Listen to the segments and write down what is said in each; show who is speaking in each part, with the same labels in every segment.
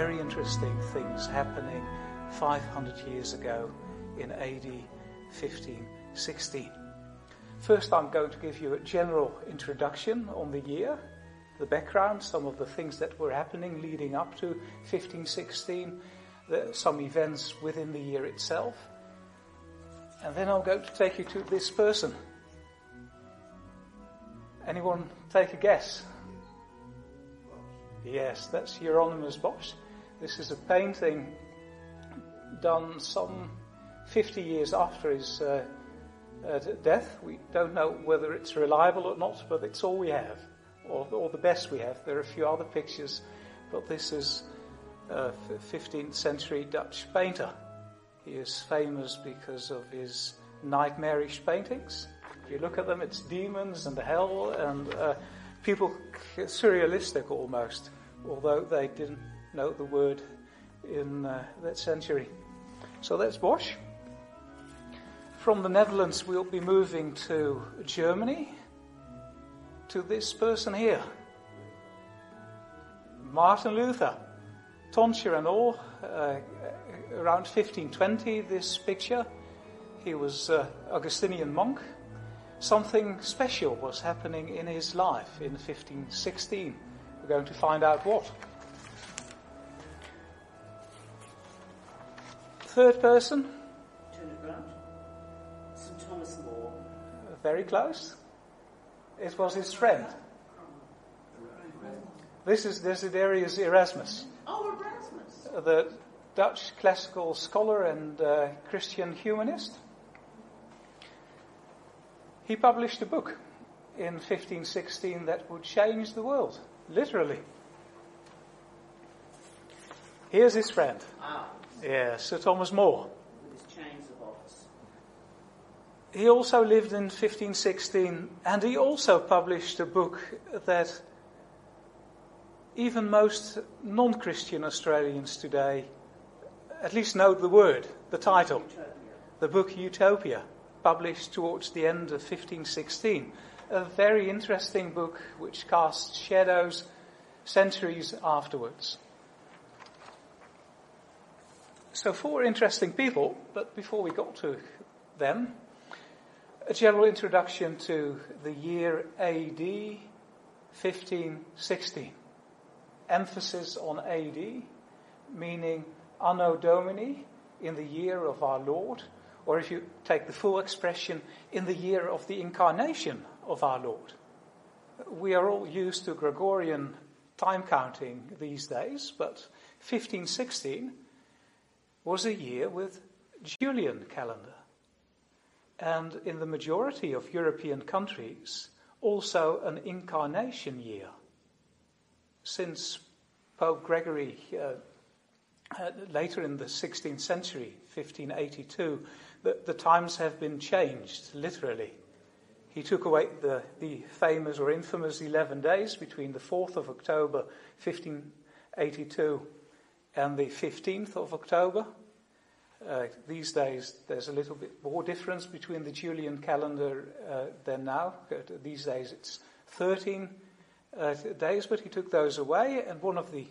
Speaker 1: very interesting things happening 500 years ago in AD 1516. First, I'm going to give you a general introduction on the year, the background, some of the things that were happening leading up to 1516, the, some events within the year itself. And then I'm going to take you to this person. Anyone take a guess? Yes, that's Hieronymus Bosch. This is a painting done some 50 years after his uh, uh, death. We don't know whether it's reliable or not, but it's all we have, or, or the best we have. There are a few other pictures, but this is a 15th century Dutch painter. He is famous because of his nightmarish paintings. If you look at them, it's demons and hell and uh, people surrealistic almost, although they didn't know the word in uh, that century. So that's Bosch. From the Netherlands, we'll be moving to Germany, to this person here. Martin Luther, tonsure and all, uh, around 1520, this picture. He was uh, Augustinian monk. Something special was happening in his life in 1516. We're going to find out what. Third person.
Speaker 2: Turn it round. St Thomas More.
Speaker 1: Very close. It was his friend. This is Desiderius Erasmus.
Speaker 2: Oh, Erasmus.
Speaker 1: The Dutch classical scholar and uh, Christian humanist. He published a book in 1516 that would change the world, literally. Here's his friend.
Speaker 2: Ah.
Speaker 1: Yeah, Sir Thomas More.
Speaker 2: With his chains of office.
Speaker 1: He also lived in 1516 and he also published a book that even most non Christian Australians today at least know the word, the title.
Speaker 2: Utopia.
Speaker 1: The book Utopia published towards the end of 1516. A very interesting book which casts shadows centuries afterwards. So, four interesting people, but before we got to them, a general introduction to the year AD 1516. Emphasis on AD, meaning Anno Domini, in the year of our Lord, or if you take the full expression, in the year of the incarnation of our Lord. We are all used to Gregorian time counting these days, but 1516 was a year with Julian calendar. And in the majority of European countries, also an incarnation year. Since Pope Gregory, uh, uh, later in the 16th century, 1582, the, the times have been changed, literally. He took away the, the famous or infamous 11 days between the 4th of October 1582 and the 15th of October. Uh, these days, there's a little bit more difference between the Julian calendar uh, than now. These days, it's 13 uh, days, but he took those away. And one of the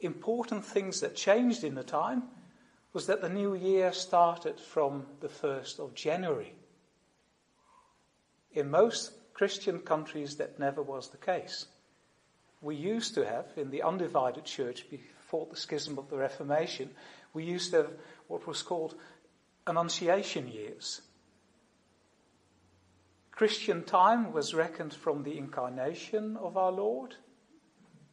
Speaker 1: important things that changed in the time was that the new year started from the 1st of January. In most Christian countries, that never was the case. We used to have, in the undivided church before the schism of the Reformation, we used to have what was called Annunciation years. Christian time was reckoned from the incarnation of our Lord.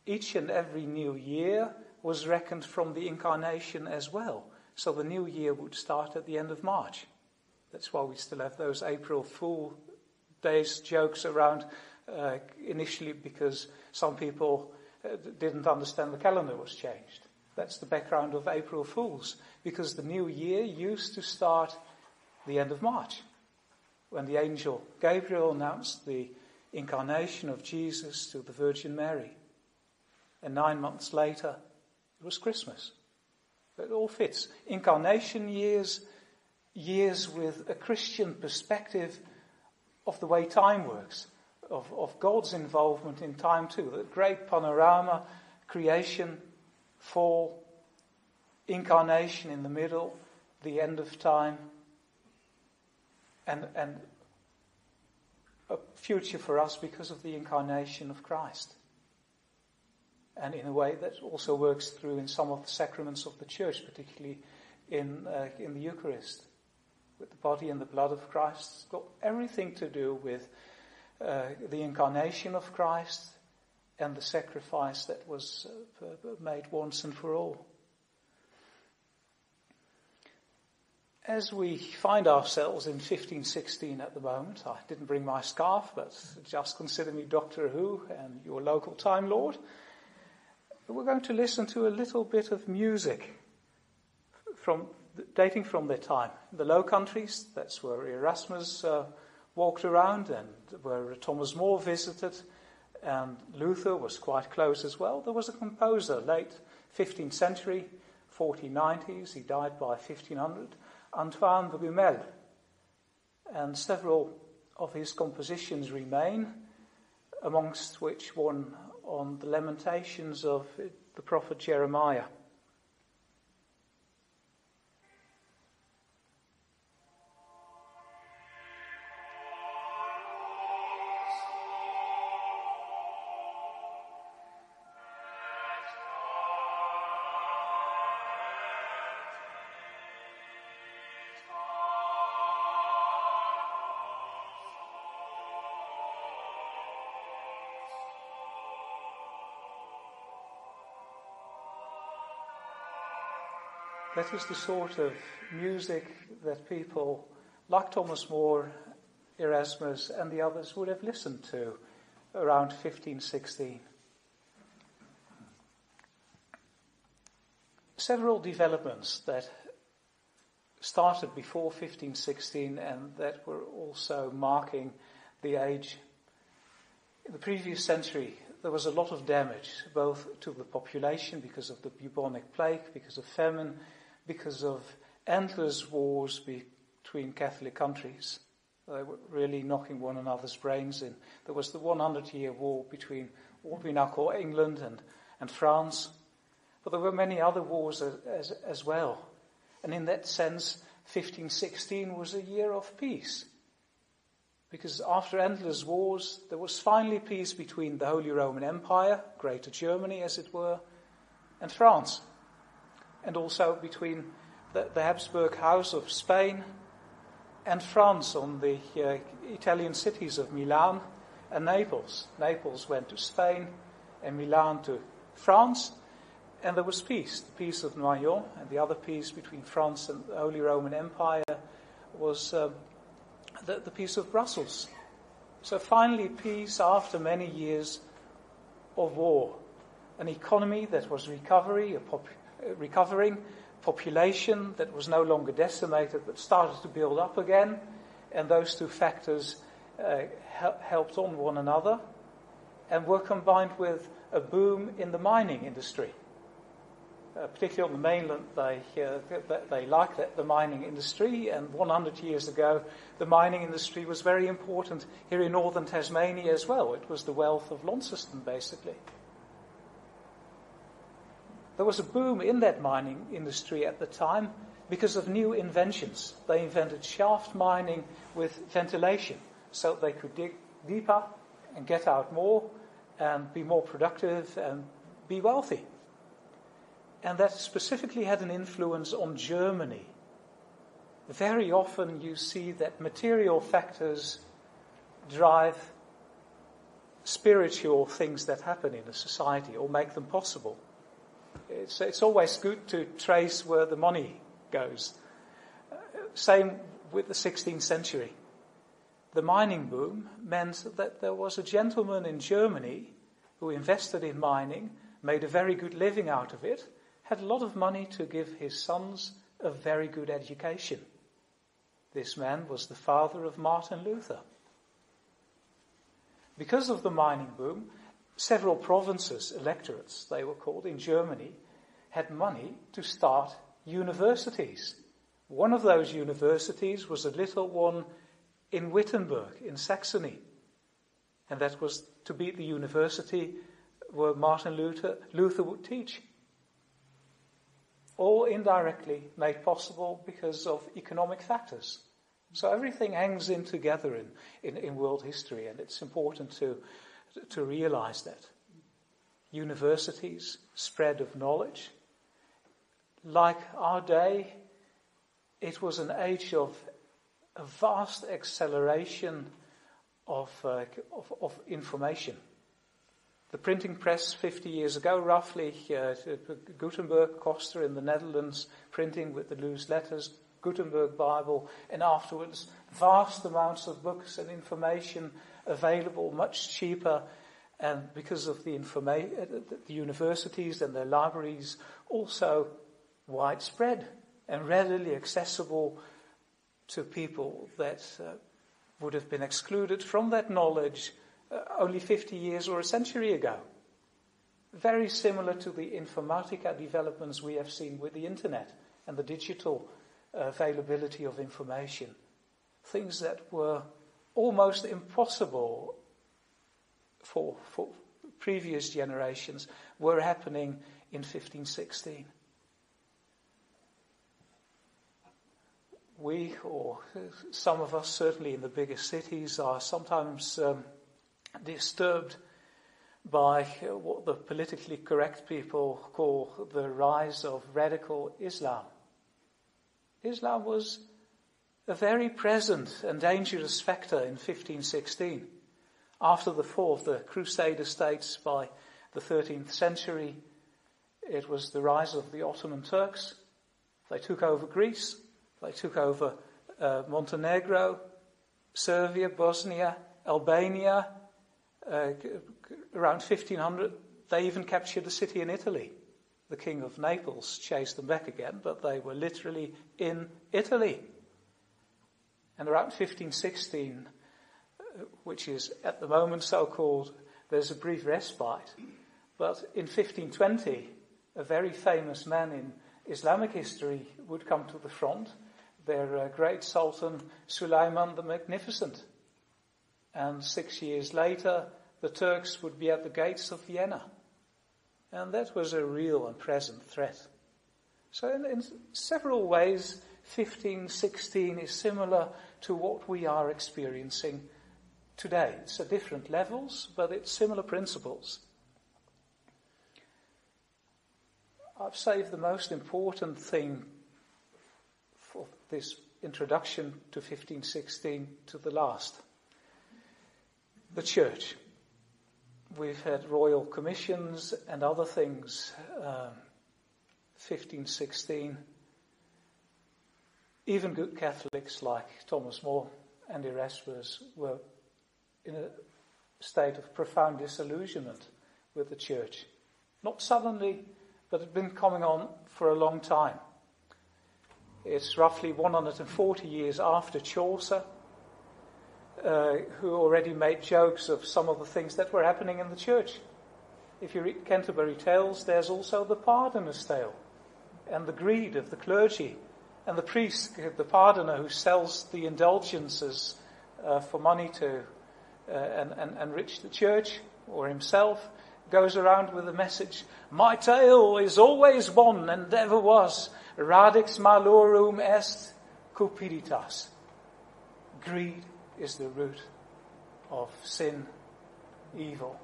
Speaker 1: Each and every new year was reckoned from the incarnation as well. So the new year would start at the end of March. That's why we still have those April Fool days jokes around uh, initially because some people Uh, didn't understand the calendar was changed. That's the background of April Fools because the new year used to start the end of March when the angel Gabriel announced the incarnation of Jesus to the Virgin Mary. And nine months later, it was Christmas. It all fits. Incarnation years, years with a Christian perspective of the way time works, of, of God's involvement in time too. The great panorama creation, fall, incarnation in the middle, the end of time, and, and a future for us because of the incarnation of Christ. And in a way that also works through in some of the sacraments of the church, particularly in, uh, in the Eucharist, with the body and the blood of Christ. It's got everything to do with uh, the incarnation of Christ and the sacrifice that was uh, made once and for all. As we find ourselves in 1516 at the moment, I didn't bring my scarf, but just consider me Doctor Who and your local Time Lord. We're going to listen to a little bit of music from dating from their time. The Low Countries, that's where Erasmus uh, walked around and where Thomas More visited, and Luther was quite close as well. There was a composer, late 15th century, 1490s, he died by 1500, Antoine de Brumel, and several of his compositions remain, amongst which one on the lamentations of the prophet Jeremiah. That is the sort of music that people like Thomas More, Erasmus, and the others would have listened to around 1516. Several developments that started before 1516 and that were also marking the age. In the previous century, there was a lot of damage, both to the population because of the bubonic plague, because of famine, because of endless wars between Catholic countries. They were really knocking one another's brains in. There was the 100 year war between what we now call England and, and France. But there were many other wars as, as, as well. And in that sense, 1516 was a year of peace. Because after endless wars, there was finally peace between the Holy Roman Empire, Greater Germany as it were, and France and also between the, the Habsburg House of Spain and France on the uh, Italian cities of Milan and Naples. Naples went to Spain and Milan to France, and there was peace. The peace of Noyon and the other peace between France and the Holy Roman Empire was um, the, the peace of Brussels. So finally, peace after many years of war. An economy that was recovery, a pop- recovering, population that was no longer decimated but started to build up again, and those two factors uh, hel- helped on one another and were combined with a boom in the mining industry. Uh, particularly on the mainland, they, uh, they liked the mining industry, and 100 years ago, the mining industry was very important here in northern Tasmania as well. It was the wealth of Launceston, basically. There was a boom in that mining industry at the time because of new inventions. They invented shaft mining with ventilation so they could dig deeper and get out more and be more productive and be wealthy. And that specifically had an influence on Germany. Very often you see that material factors drive spiritual things that happen in a society or make them possible it's, it's always good to trace where the money goes. Uh, same with the 16th century. The mining boom meant that there was a gentleman in Germany who invested in mining, made a very good living out of it, had a lot of money to give his sons a very good education. This man was the father of Martin Luther. Because of the mining boom, several provinces, electorates they were called, in Germany, had money to start universities. One of those universities was a little one in Wittenberg, in Saxony. And that was to be the university where Martin Luther, Luther would teach. All indirectly made possible because of economic factors. So everything hangs in together in, in, in world history, and it's important to, to realize that. Universities, spread of knowledge. Like our day, it was an age of a vast acceleration of, uh, of, of, information. The printing press 50 years ago, roughly, uh, Gutenberg, Coster in the Netherlands, printing with the loose letters, Gutenberg Bible, and afterwards vast amounts of books and information available, much cheaper, and because of the, informa- uh, the universities and their libraries, also widespread and readily accessible to people that uh, would have been excluded from that knowledge uh, only 50 years or a century ago. Very similar to the informatica developments we have seen with the internet and the digital availability of information. Things that were almost impossible for, for previous generations were happening in 1516. We, or some of us, certainly in the bigger cities, are sometimes um, disturbed by what the politically correct people call the rise of radical Islam. Islam was a very present and dangerous factor in 1516. After the fall of the Crusader states by the 13th century, it was the rise of the Ottoman Turks. They took over Greece, they took over uh, Montenegro, Serbia, Bosnia, Albania. Uh, around 1500, they even captured a city in Italy the king of Naples chased them back again, but they were literally in Italy. And around 1516, which is at the moment so called, there's a brief respite. But in 1520, a very famous man in Islamic history would come to the front, their uh, great Sultan Suleiman the Magnificent. And six years later, the Turks would be at the gates of Vienna. And that was a real and present threat. So in, in several ways, 1516 is similar to what we are experiencing today. It's at different levels, but it's similar principles. I've saved the most important thing for this introduction to 1516 to the last. The church we've had royal commissions and other things, um, 15, 16. Even good Catholics like Thomas More and Erasmus were in a state of profound disillusionment with the church. Not suddenly, but it had been coming on for a long time. It's roughly 140 years after Chaucer uh, who already made jokes of some of the things that were happening in the church. If you read Canterbury Tales, there's also the pardoner's tale and the greed of the clergy and the priest, the pardoner who sells the indulgences uh, for money to uh, and, and enrich the church or himself, goes around with the message, my tale is always one and ever was, radix malorum est cupiditas. Greed is the root of sin, evil.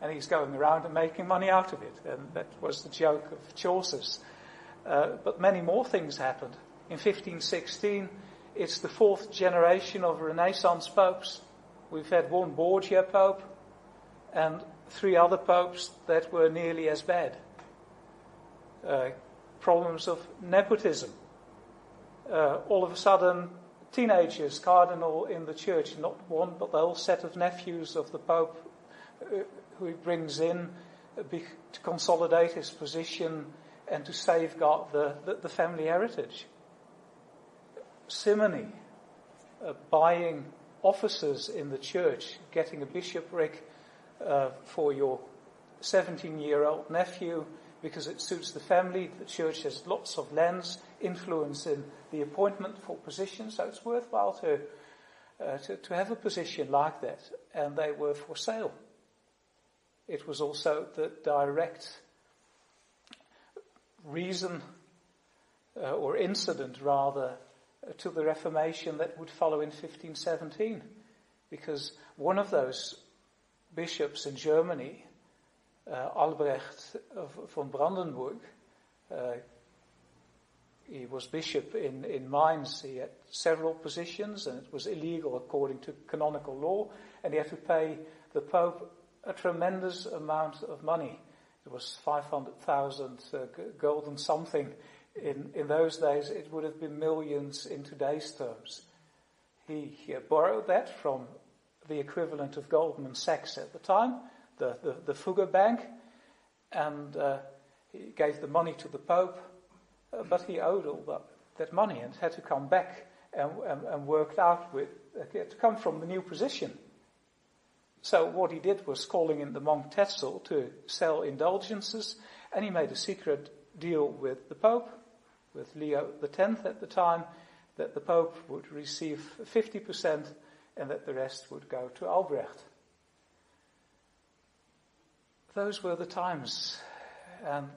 Speaker 1: And he's going around and making money out of it. And that was the joke of Chaucer's. Uh, but many more things happened. In 1516, it's the fourth generation of Renaissance popes. We've had one Borgia pope and three other popes that were nearly as bad. Uh, problems of nepotism. Uh, all of a sudden, teenagers, cardinal in the church, not one, but the whole set of nephews of the Pope, uh, who he brings in uh, to consolidate his position and to safeguard the, the, the family heritage. Simony, uh, buying offices in the church, getting a bishopric uh, for your 17 year old nephew because it suits the family. The church has lots of lands, influence in the appointment for positions, so it's worthwhile to, uh, to, to have a position like that. And they were for sale it was also the direct reason uh, or incident rather uh, to the Reformation that would follow in 1517 because one of those bishops in Germany, uh, Albrecht von Brandenburg, uh, he was bishop in, in Mainz. He had several positions and it was illegal according to canonical law and he had to pay the Pope a tremendous amount of money. It was 500,000 uh, gold and something. In, in those days it would have been millions in today's terms. He, he borrowed that from the equivalent of Goldman Sachs at the time, the, the, the Fugger Bank, and uh, he gave the money to the Pope, uh, but he owed all that, that money and had to come back and, and, and out with, uh, to come from the new position. So what he did was calling in the monk Tetzel to sell indulgences, and he made a secret deal with the Pope, with Leo X at the time, that the Pope would receive 50% and that the rest would go to Albrecht. Those were the times, and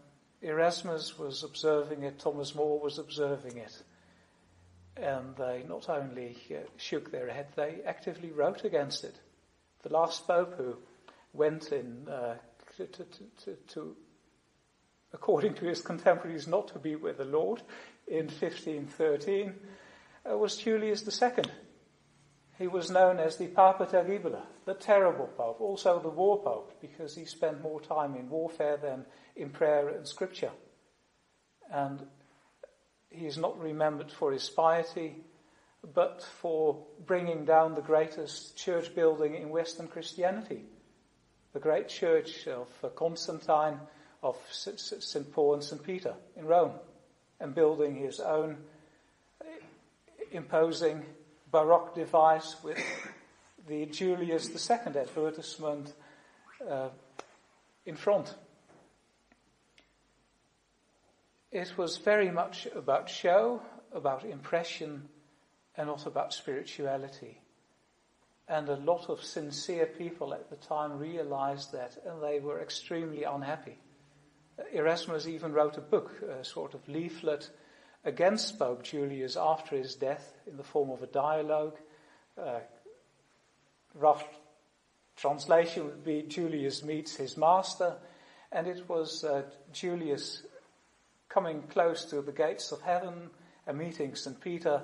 Speaker 1: Erasmus was observing it, Thomas More was observing it. And they not only uh, shook their head, they actively wrote against it. The last pope who went in uh, to, to, to, to, according to his contemporaries, not to be with the Lord in 1513 uh, was Julius II. He was known as the Papa Terrible, the terrible pope, also the war pope, because he spent more time in warfare than in prayer and scripture. And he is not remembered for his piety, but for bringing down the greatest church building in Western Christianity, the great church of Constantine, of St. Paul and St. Peter in Rome, and building his own imposing Baroque device with the Julius II advertisement uh, in front. It was very much about show, about impression, and not about spirituality. And a lot of sincere people at the time realized that, and they were extremely unhappy. Erasmus even wrote a book, a sort of leaflet against Pope Julius after his death in the form of a dialogue. Uh, rough translation would be Julius meets his master, and it was uh, Julius coming close to the gates of heaven and meeting St. Peter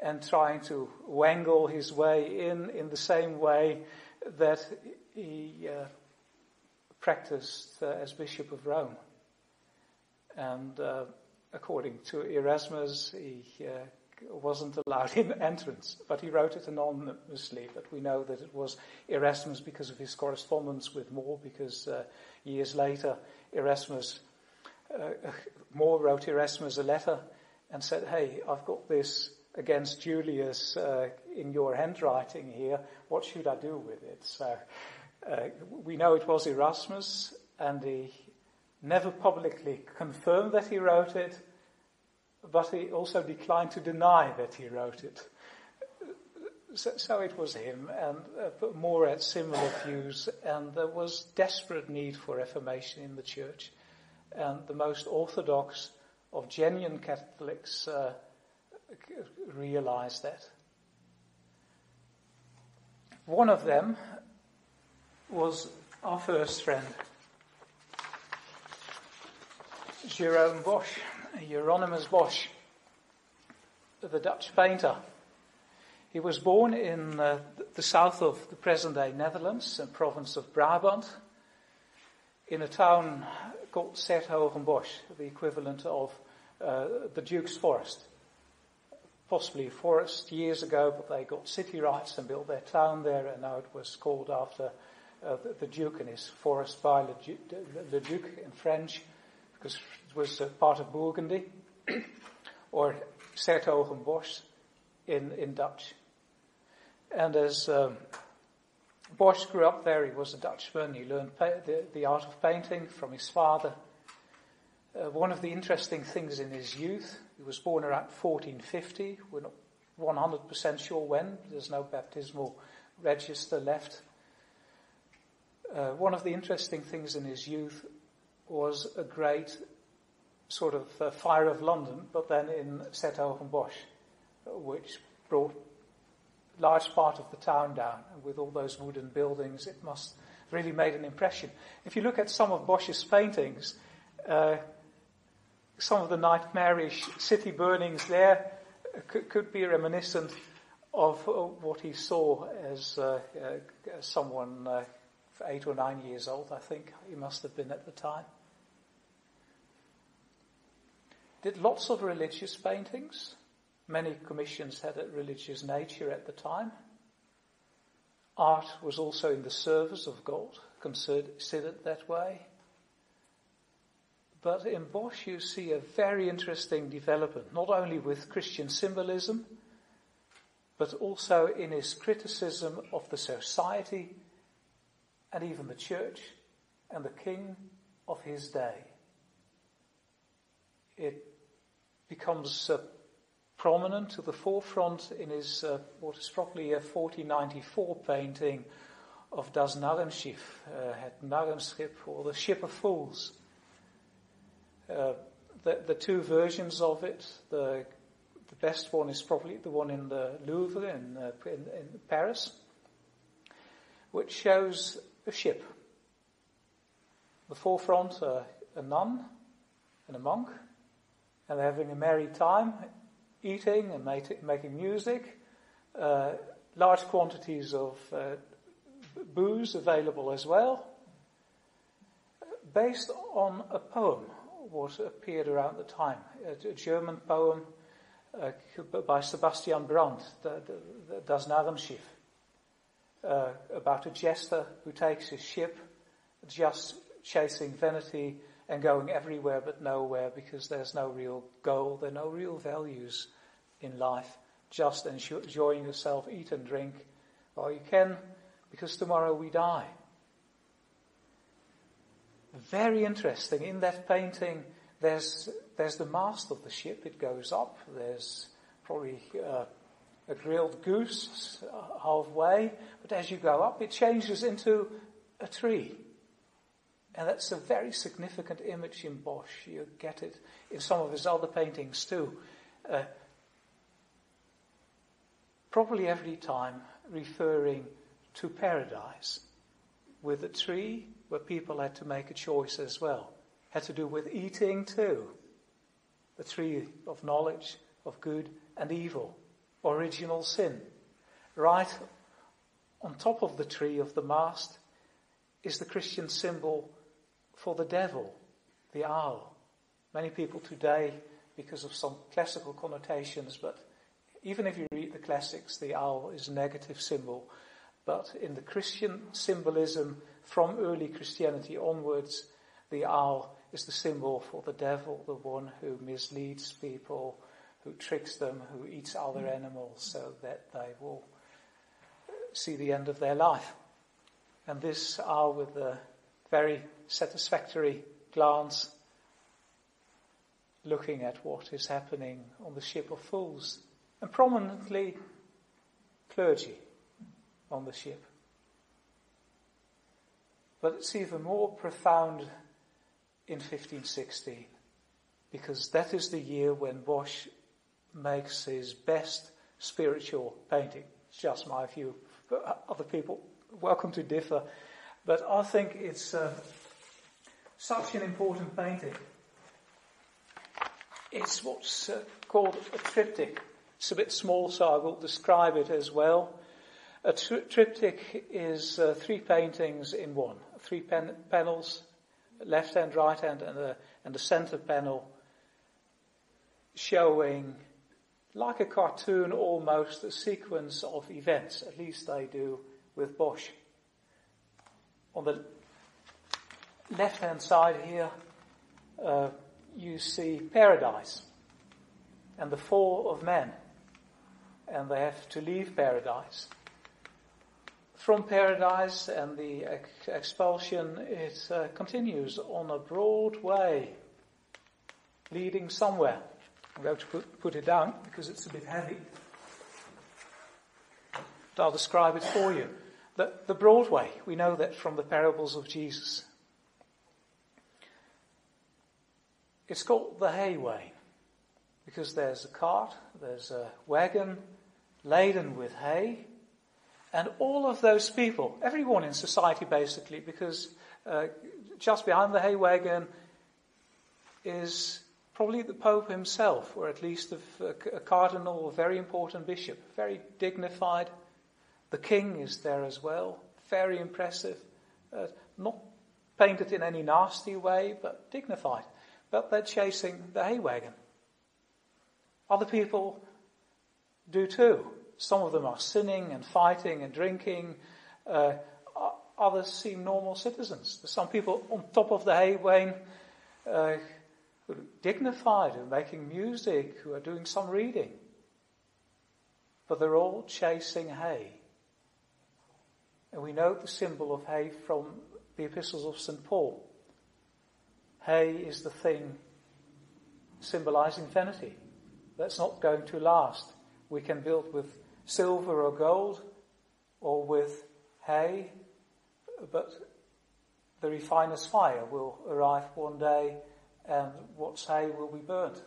Speaker 1: and trying to wangle his way in in the same way that he uh, practiced uh, as Bishop of Rome. And uh, according to Erasmus, he uh, wasn't allowed in entrance, but he wrote it anonymously. But we know that it was Erasmus because of his correspondence with More, because uh, years later, Erasmus, uh, More wrote Erasmus a letter and said, hey, I've got this against Julius uh, in your handwriting here. What should I do with it? So uh, we know it was Erasmus, and he never publicly confirmed that he wrote it, but he also declined to deny that he wrote it. So, so it was him, and uh, more at similar views, and there was desperate need for reformation in the church. And the most orthodox of genuine Catholics uh, realized that. One of them was our first friend, Jerome Bosch, Hieronymus Bosch, the Dutch painter. He was born in uh, the south of the present day Netherlands, a province of Brabant, in a town called 's-Hertogenbosch, the equivalent of uh, the Duke's Forest. Possibly forest years ago, but they got city rights and built their town there, and now it was called after uh, the, the, Duke and his forest by Le, Duc, Le Duc in French because it was part of Burgundy, or 's-Hertogenbosch in, in Dutch. And as um, Bosch grew up there, he was a Dutchman. He learned pa- the, the, art of painting from his father. Uh, one of the interesting things in his youth, he was born around 1450. We're not 100% sure when. There's no baptismal register left. Uh, one of the interesting things in his youth was a great sort of uh, fire of London, but then in 's-Hertogenbosch, which brought large part of the town down. And with all those wooden buildings, it must really made an impression. If you look at some of Bosch's paintings, uh, some of the nightmarish city burnings there could, could be reminiscent of uh, what he saw as, uh, uh someone uh, eight or nine years old, I think he must have been at the time. Did lots of religious paintings. Many commissions had a religious nature at the time. Art was also in the service of God, considered that way. But in Bosch you see a very interesting development, not only with Christian symbolism, but also in his criticism of the society and even the church and the king of his day. It becomes uh, prominent to the forefront in his, uh, what is probably a 1494 painting of Das Narrenschiff, uh, Het Narrenschip, or the Ship of Fools. Uh, the, the two versions of it, the, the best one is probably the one in the Louvre in, uh, in, in Paris, which shows a ship. The forefront, uh, a nun and a monk, and they're having a merry time, eating and making music, uh, large quantities of uh, booze available as well, based on a poem what appeared around the time, a, German poem uh, by Sebastian Brant, the, the, the Das Narrenschiff, uh, about a jester who takes his ship just chasing vanity and going everywhere but nowhere because there's no real goal, there are no real values in life, just enjoying yourself, eat and drink. While you can because tomorrow we die. Very interesting. In that painting, there's, there's the mast of the ship. It goes up. There's probably uh, a grilled goose halfway. But as you go up, it changes into a tree. And that's a very significant image in Bosch. You get it in some of his other paintings too. Uh, probably every time referring to paradise with a tree where people had to make a choice as well. Had to do with eating too. The tree of knowledge of good and evil, original sin. Right on top of the tree of the mast is the Christian symbol for the devil, the owl. Many people today, because of some classical connotations, but even if you read the classics, the owl is a negative symbol. But in the Christian symbolism from early Christianity onwards, the owl is the symbol for the devil, the one who misleads people, who tricks them, who eats other animals so that they will see the end of their life. And this owl with a very satisfactory glance looking at what is happening on the ship of fools and prominently clergy on the ship. But it's even more profound in 1516 because that is the year when Bosch makes his best spiritual painting. It's just my view. but Other people, welcome to differ. But I think it's uh, such an important painting. It's what's uh, called a triptych. It's a bit small, so I will describe it as well. A tri- triptych is uh, three paintings in one. Three pen- panels, left hand, right hand, and the, and the center panel showing, like a cartoon almost, a sequence of events. At least they do with Bosch. On the left hand side here, uh, you see paradise and the fall of man. And they have to leave paradise. From paradise and the ex- expulsion, it uh, continues on a broad way, leading somewhere. I'm going to put, put it down because it's a bit heavy. But I'll describe it for you. The, the broad way, we know that from the parables of Jesus. It's called the hay way because there's a cart, there's a wagon laden with hay, and all of those people, everyone in society basically, because uh, just behind the hay wagon is probably the Pope himself, or at least a, cardinal, a very important bishop, very dignified. The king is there as well, very impressive, uh, not painted in any nasty way, but dignified. But they're chasing the hay wagon. Other people do too. Some of them are sinning and fighting and drinking. Uh, others seem normal citizens. Some people on top of the hay wagon uh, are dignified, who are making music, who are doing some reading. But they're all chasing hay. And we know the symbol of hay from the epistles of St. Paul. Hay is the thing symbolizing vanity. That's not going to last. We can build with silver or gold or with hay, but the refiner's fire will arrive one day and what's hay will be burnt.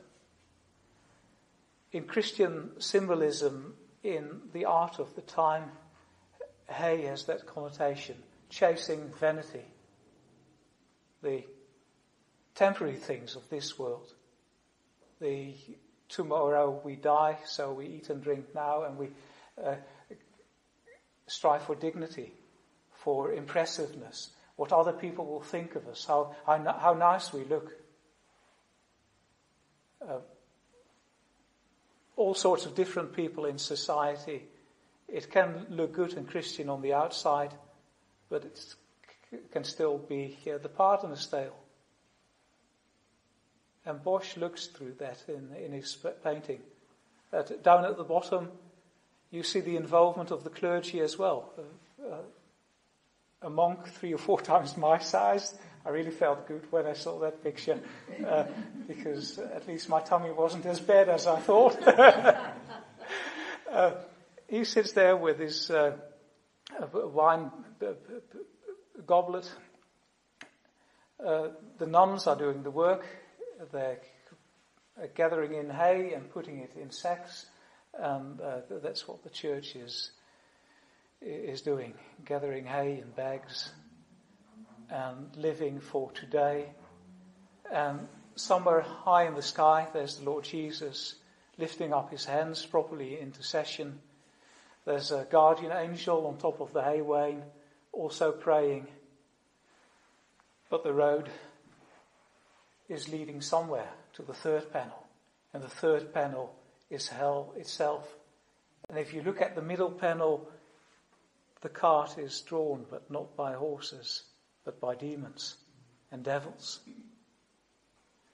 Speaker 1: In Christian symbolism, in the art of the time, hay has that connotation, chasing vanity, the temporary things of this world, the tomorrow we die, so we eat and drink now, and we uh, strive for dignity, for impressiveness, what other people will think of us, how, how, how nice we look. Uh, all sorts of different people in society. It can look good and Christian on the outside, but it can still be uh, the pardoner's tale. And Bosch looks through that in, in his painting. At, down at the bottom, you see the involvement of the clergy as well. Uh, uh, a monk three or four times my size. I really felt good when I saw that picture uh, because at least my tummy wasn't as bad as I thought. Uh, he sits there with his uh, wine goblet. Uh, the nuns are doing the work they're uh, gathering in hay and putting it in sacks, and uh, that's what the church is is doing, gathering hay in bags and living for today. And somewhere high in the sky, there's the Lord Jesus lifting up his hands properly in intercession. There's a guardian angel on top of the hay wain, also praying. But the road is leading somewhere to the third panel. And the third panel is hell itself. And if you look at the middle panel, the cart is drawn, but not by horses, but by demons and devils.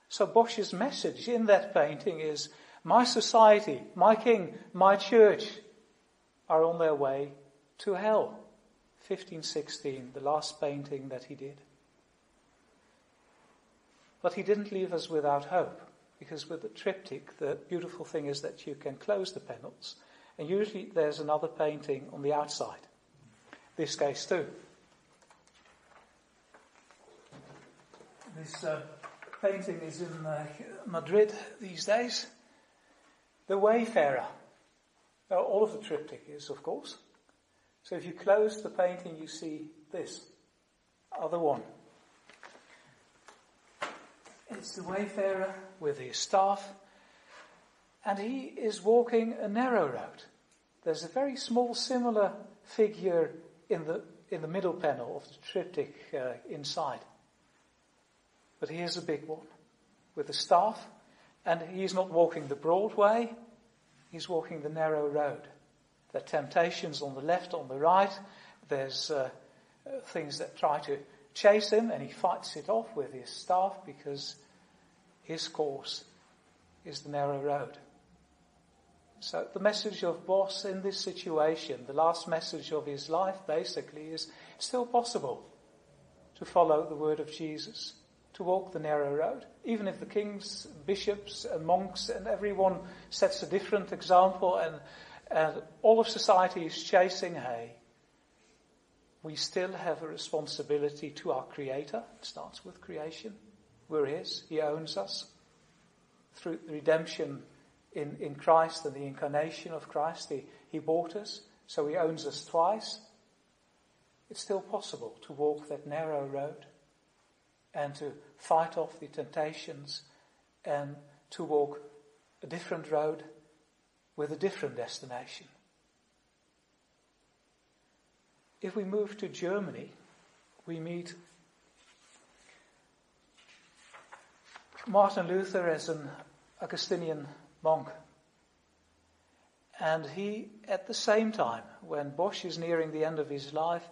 Speaker 1: So Bosch's message in that painting is, my society, my king, my church are on their way to hell. 1516, the last painting that he did. But he didn't leave us without hope, because with the triptych, the beautiful thing is that you can close the panels, and usually there's another painting on the outside. This case too. This uh, painting is in uh, Madrid these days. The Wayfarer. Now, all of the triptych is, of course. So if you close the painting, you see this other one. It's the wayfarer with his staff, and he is walking a narrow road. There's a very small similar figure in the, in the middle panel of the triptych uh, inside. But here's a big one with a staff, and he's not walking the broad way, he's walking the narrow road. There are temptations on the left, on the right. There's uh, things that try to chase him, and he fights it off with his staff because his course is the narrow road. So the message of Bosch in this situation, the last message of his life basically is still possible to follow the word of Jesus, to walk the narrow road. Even if the kings, bishops and monks and everyone sets a different example and, and all of society is chasing hay, we still have a responsibility to our Creator. It starts with creation. We're His. He owns us. Through the redemption in, in Christ and the incarnation of Christ, he, he bought us, so He owns us twice. It's still possible to walk that narrow road and to fight off the temptations and to walk a different road with a different destination. If we move to Germany, we meet Martin Luther as an Augustinian monk. And he, at the same time, when Bosch is nearing the end of his life,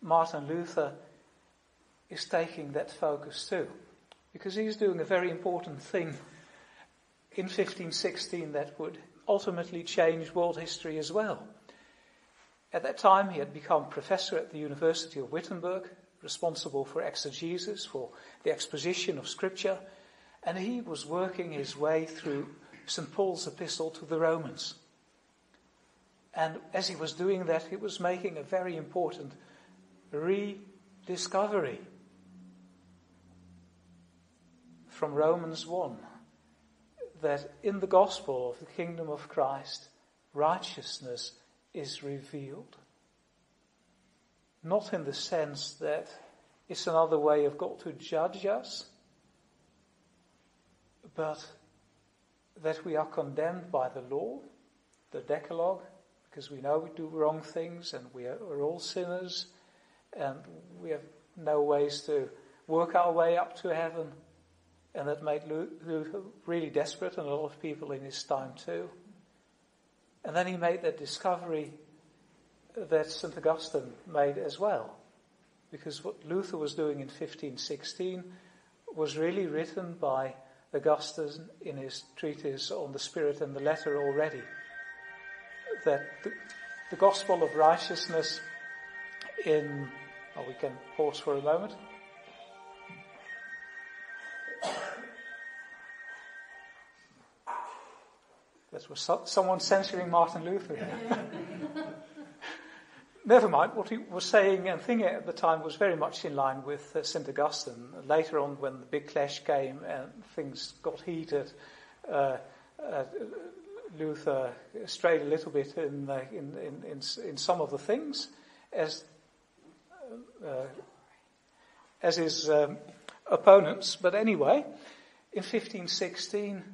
Speaker 1: Martin Luther is taking that focus too. Because he's doing a very important thing in 1516 that would ultimately change world history as well. At that time, he had become professor at the University of Wittenberg, responsible for exegesis, for the exposition of scripture, and he was working his way through St. Paul's epistle to the Romans. And as he was doing that, he was making a very important rediscovery from Romans 1 that in the gospel of the kingdom of Christ, righteousness is revealed. Not in the sense that it's another way of God to judge us, but that we are condemned by the law, the Decalogue, because we know we do wrong things and we are, we're all sinners and we have no ways to work our way up to heaven. And that made Luther really desperate and a lot of people in his time too. And then he made that discovery that St. Augustine made as well. Because what Luther was doing in 1516 was really written by Augustine in his treatise on the Spirit and the letter already. That the, the gospel of righteousness in, oh, we can pause for a moment. That was so, someone censoring Martin Luther. Never mind, what he was saying and thinking at the time was very much in line with uh, St. Augustine. Later on, when the big clash came and things got heated, uh, uh, Luther strayed a little bit in, uh, in, in, in, in, some of the things, as, uh, as his um, opponents. But anyway, in 1516,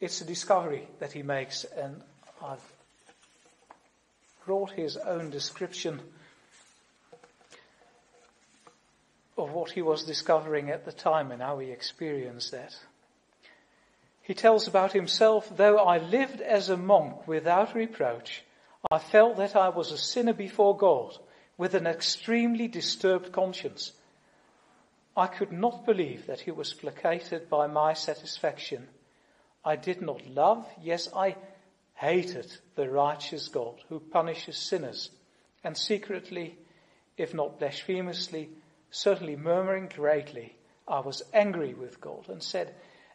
Speaker 1: it's a discovery that he makes, and I've brought his own description of what he was discovering at the time and how he experienced that. He tells about himself, though I lived as a monk without reproach, I felt that I was a sinner before God with an extremely disturbed conscience. I could not believe that he was placated by my satisfaction I did not love, yes, I hated the righteous God who punishes sinners, and secretly, if not blasphemously, certainly murmuring greatly, I was angry with God and said,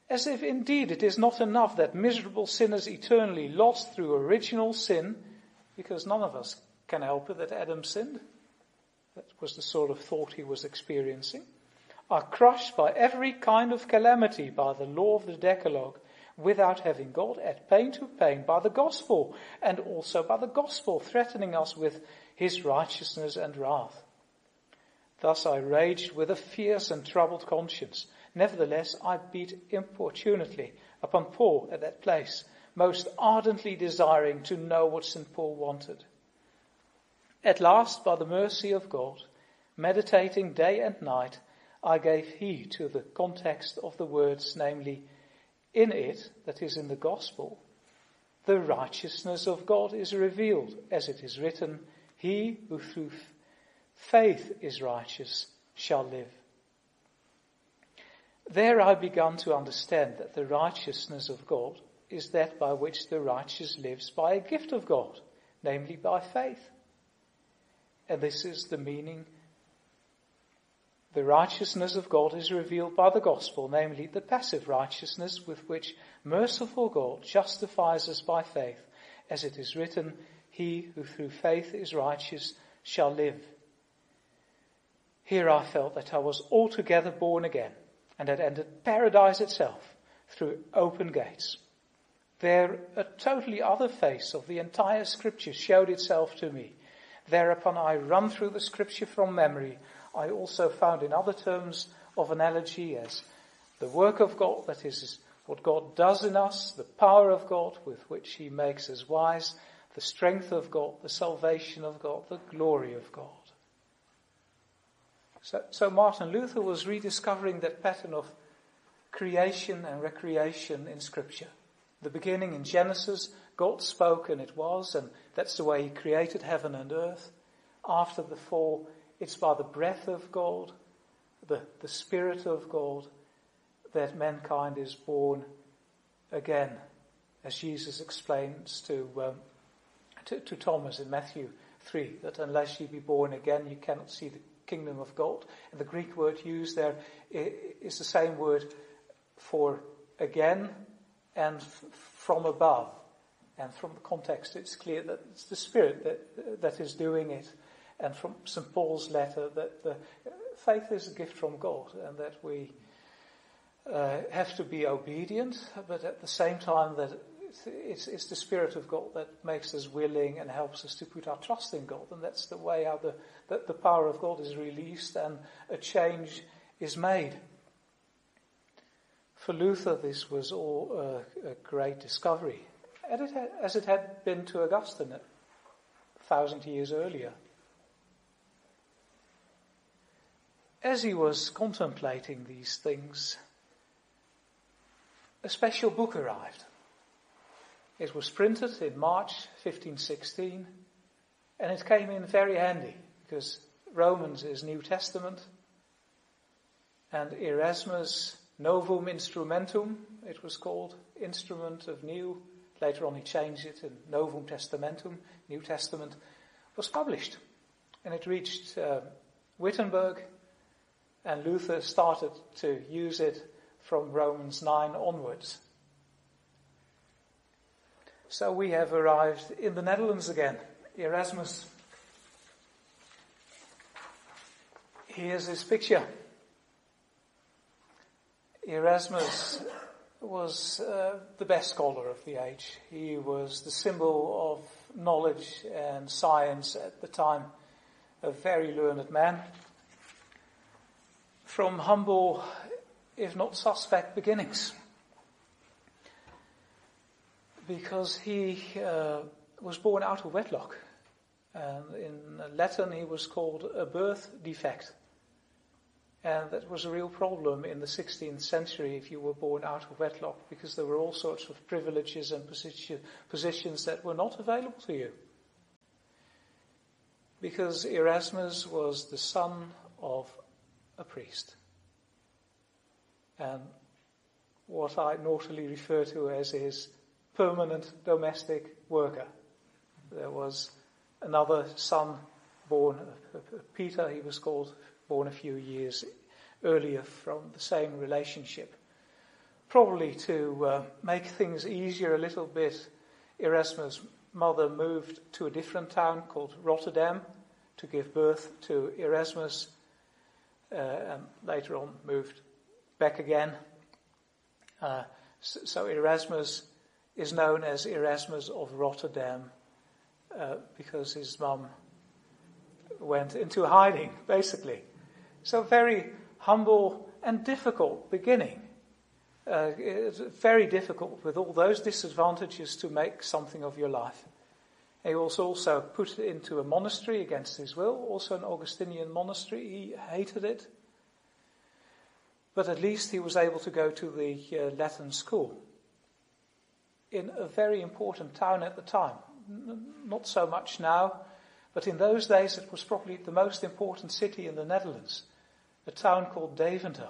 Speaker 1: as if indeed it is not enough that miserable sinners eternally lost through original sin, because none of us can help it that Adam sinned. That was the sort of thought he was experiencing. Are crushed by every kind of calamity by the law of the Decalogue without having God at pain to pain by the gospel and also by the gospel threatening us with his righteousness and wrath. Thus I raged with a fierce and troubled conscience. Nevertheless, I beat importunately upon Paul at that place, most ardently desiring to know what St. Paul wanted. At last, by the mercy of God, meditating day and night, I gave heed to the context of the words, namely, in it, that is in the gospel, the righteousness of God is revealed, as it is written, He who through faith is righteous shall live. There I began to understand that the righteousness of God is that by which the righteous lives by a gift of God, namely by faith. And this is the meaning the righteousness of God is revealed by the gospel, namely the passive righteousness with which merciful God justifies us by faith, as it is written, He who through faith is righteous shall live. Here I felt that I was altogether born again and had entered paradise itself through open gates. There, a totally other face of the entire scripture showed itself to me. Thereupon I run through the scripture from memory. I also found in other terms of analogy as the work of God, that is what God does in us, the power of God with which he makes us wise, the strength of God, the salvation of God, the glory of God. So, so Martin Luther was rediscovering that pattern of creation and recreation in scripture. The beginning in Genesis, God spoke and it was, and that's the way He created heaven and earth. After the fall, it's by the breath of God, the, the Spirit of God, that mankind is born again, as Jesus explains to, um, to, to Thomas in Matthew 3, that unless you be born again, you cannot see the kingdom of God. And the Greek word used there is the same word for again and from above. And from the context, it's clear that it's the Spirit that, that is doing it. And from St. Paul's letter, that the faith is a gift from God and that we uh, have to be obedient, but at the same time that it's, it's, the Spirit of God that makes us willing and helps us to put our trust in God. And that's the way how the, that the power of God is released and a change is made. For Luther, this was all a, a great discovery, as it had been to Augustine a thousand years earlier. As he was contemplating these things, a special book arrived. It was printed in March 1516, and it came in very handy because Romans is New Testament, and Erasmus Novum Instrumentum, it was called, Instrument of New. Later on he changed it in Novum Testamentum, New Testament, was published. And it reached uh, Wittenberg, and Luther started to use it from Romans 9 onwards. So we have arrived in the Netherlands again. Erasmus. Here's his picture. Erasmus was uh, the best scholar of the age. He was the symbol of knowledge and science at the time, a very learned man. From humble, if not suspect, beginnings. Because he uh, was born out of wedlock. And in Latin, he was called a birth defect. And that was a real problem in the 16th century if you were born out of wedlock, because there were all sorts of privileges and positions that were not available to you. Because Erasmus was the son of a priest. And what I naughtily refer to as his permanent domestic worker. There was another son born, Peter, he was called born a few years earlier from the same relationship. Probably to uh, make things easier a little bit, Erasmus' mother moved to a different town called Rotterdam to give birth to Erasmus, uh, later on moved back again. Uh, so, Erasmus is known as Erasmus of Rotterdam uh, because his mum went into hiding, basically. So very humble and difficult beginning. Uh, very difficult with all those disadvantages to make something of your life. He was also put into a monastery against his will, also an Augustinian monastery. He hated it. But at least he was able to go to the uh, Latin school in a very important town at the time. N- not so much now, but in those days it was probably the most important city in the Netherlands a town called Deventer,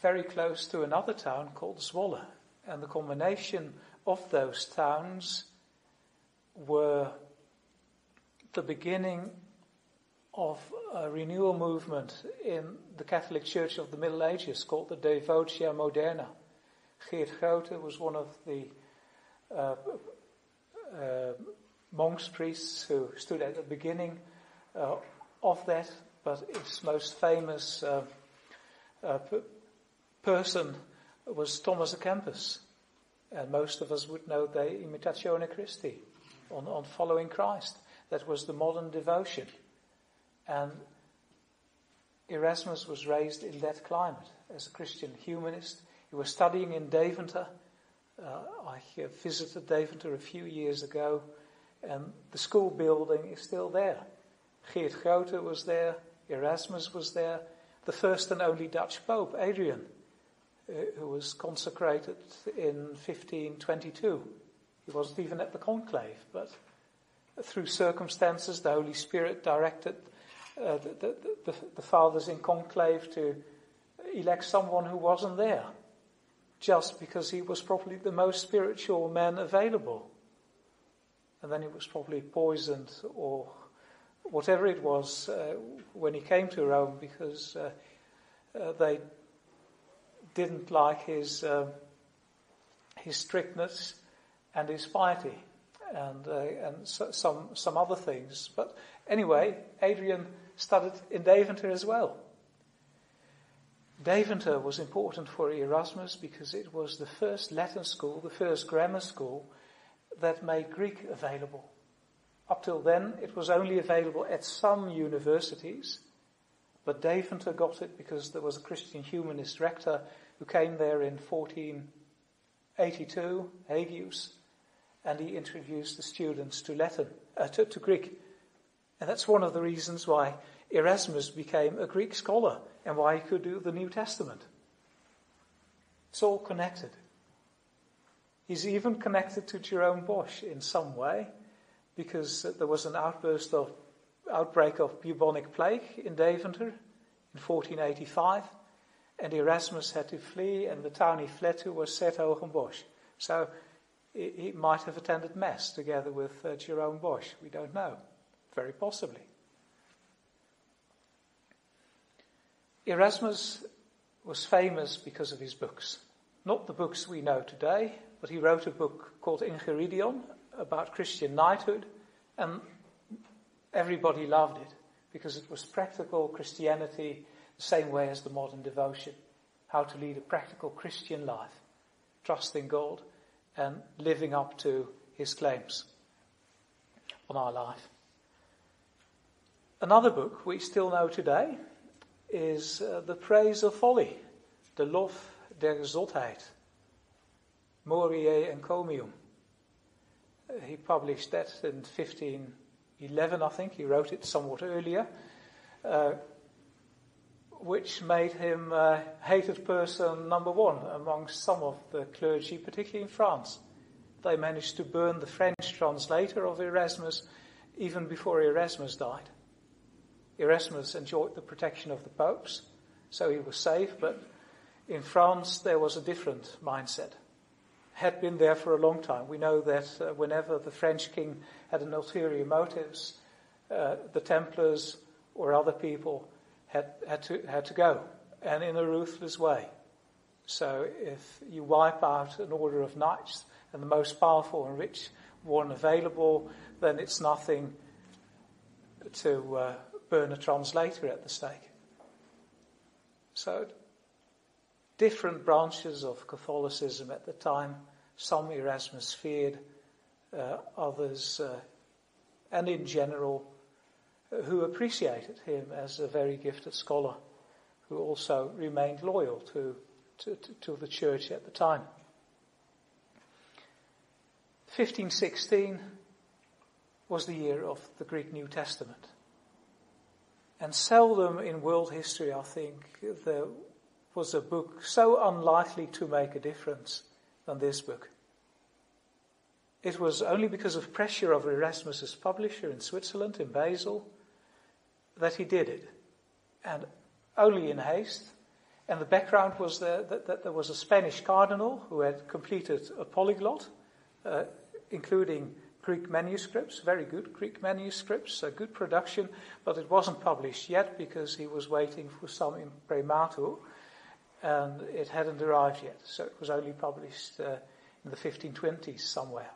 Speaker 1: very close to another town called Zwolle. And the combination of those towns were the beginning of a renewal movement in the Catholic Church of the Middle Ages called the Devotio Moderna. Geert Groote was one of the uh, uh, monks, priests who stood at the beginning uh, of that, but its most famous uh, uh, person was Thomas à Kempis. And most of us would know the Imitatio Christi, on, on following Christ. That was the modern devotion. And Erasmus was raised in that climate as a Christian humanist. He was studying in Deventer. Uh, I visited Deventer a few years ago, and the school building is still there. Geert Groote was there, Erasmus was there, the first and only Dutch Pope, Adrian, who was consecrated in 1522. He wasn't even at the conclave, but through circumstances, the Holy Spirit directed uh, the, the, the, the fathers in conclave to elect someone who wasn't there, just because he was probably the most spiritual man available. And then he was probably poisoned or whatever it was uh, when he came to Rome because uh, uh, they didn't like his, uh, his strictness and his piety and, uh, and so, some, some other things. But anyway, Adrian studied in Deventer as well. Deventer was important for Erasmus because it was the first Latin school, the first grammar school that made Greek available. Up till then, it was only available at some universities, but Deventer got it because there was a Christian humanist rector who came there in 1482, Hegius, and he introduced the students to Latin, uh, to, to Greek. And that's one of the reasons why Erasmus became a Greek scholar and why he could do the New Testament. It's all connected. He's even connected to Jerome Bosch in some way because there was an outburst of outbreak of bubonic plague in Deventer in 1485 and Erasmus had to flee and the town he fled to was Bosch. So he might have attended Mass together with uh, Jerome Bosch. We don't know. Very possibly. Erasmus was famous because of his books. Not the books we know today, but he wrote a book called Enchiridion about Christian knighthood, and everybody loved it because it was practical Christianity the same way as the modern devotion. How to lead a practical Christian life, trusting God and living up to his claims on our life. Another book we still know today is uh, The Praise of Folly, The Lof der Zotheid, Moriae Encomium. Uh, he published that in 1511, I think. He wrote it somewhat earlier. Uh, which made him uh, hated person number one among some of the clergy, particularly in France. They managed to burn the French translator of Erasmus even before Erasmus died. Erasmus enjoyed the protection of the popes, so he was safe, but in France there was a different mindset. Had been there for a long time. We know that uh, whenever the French king had an ulterior motives, uh, the Templars or other people had, had, to, had to go, and in a ruthless way. So if you wipe out an order of knights and the most powerful and rich one available, then it's nothing to uh, burn a translator at the stake. So different branches of Catholicism at the time, some Erasmus feared, uh, others, uh, and in general, who appreciated him as a very gifted scholar, who also remained loyal to, to, to the church at the time. 1516 was the year of the Greek New Testament. And seldom in world history, I think, there was a book so unlikely to make a difference than this book. It was only because of pressure of Erasmus's publisher in Switzerland, in Basel, that he did it, and only in haste. And the background was the, that, that, there was a Spanish cardinal who had completed a polyglot, uh, including Greek manuscripts, very good Greek manuscripts, a good production, but it wasn't published yet because he was waiting for some imprimatur, and it hadn't arrived yet. So it was only published uh, in the 1520s somewhere.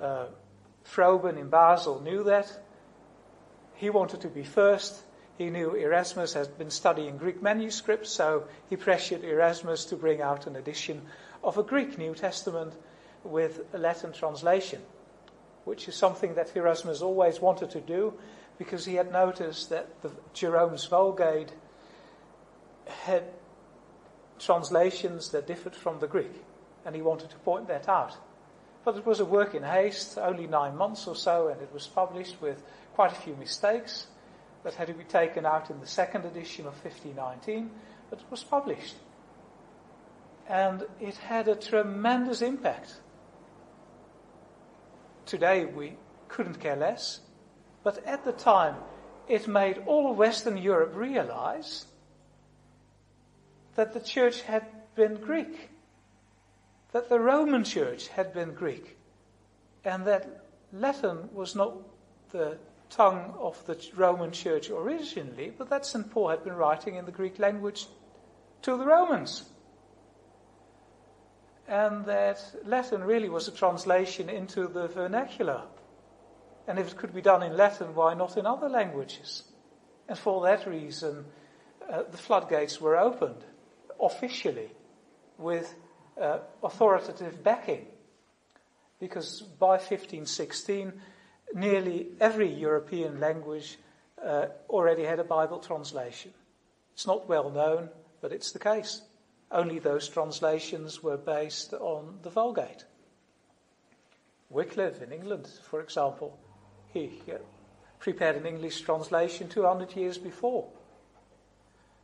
Speaker 1: Uh, Froben in Basel knew that, he wanted to be first. He knew Erasmus had been studying Greek manuscripts, so he pressured Erasmus to bring out an edition of a Greek New Testament with a Latin translation, which is something that Erasmus always wanted to do because he had noticed that the Jerome's Vulgate had translations that differed from the Greek, and he wanted to point that out. But it was a work in haste, only nine months or so, and it was published with quite a few mistakes that had to be taken out in the second edition of 1519, but it was published. And it had a tremendous impact. Today we couldn't care less, but at the time it made all of Western Europe realize that the church had been Greek, that the Roman church had been Greek, and that Latin was not the tongue of the Roman church originally, but that St. Paul had been writing in the Greek language to the Romans. And that Latin really was a translation into the vernacular. And if it could be done in Latin, why not in other languages? And for that reason, uh, the floodgates were opened officially with uh, authoritative backing. Because by 1516, nearly every European language uh, already had a Bible translation. It's not well known, but it's the case. Only those translations were based on the Vulgate. Wycliffe in England, for example, he uh, prepared an English translation 200 years before.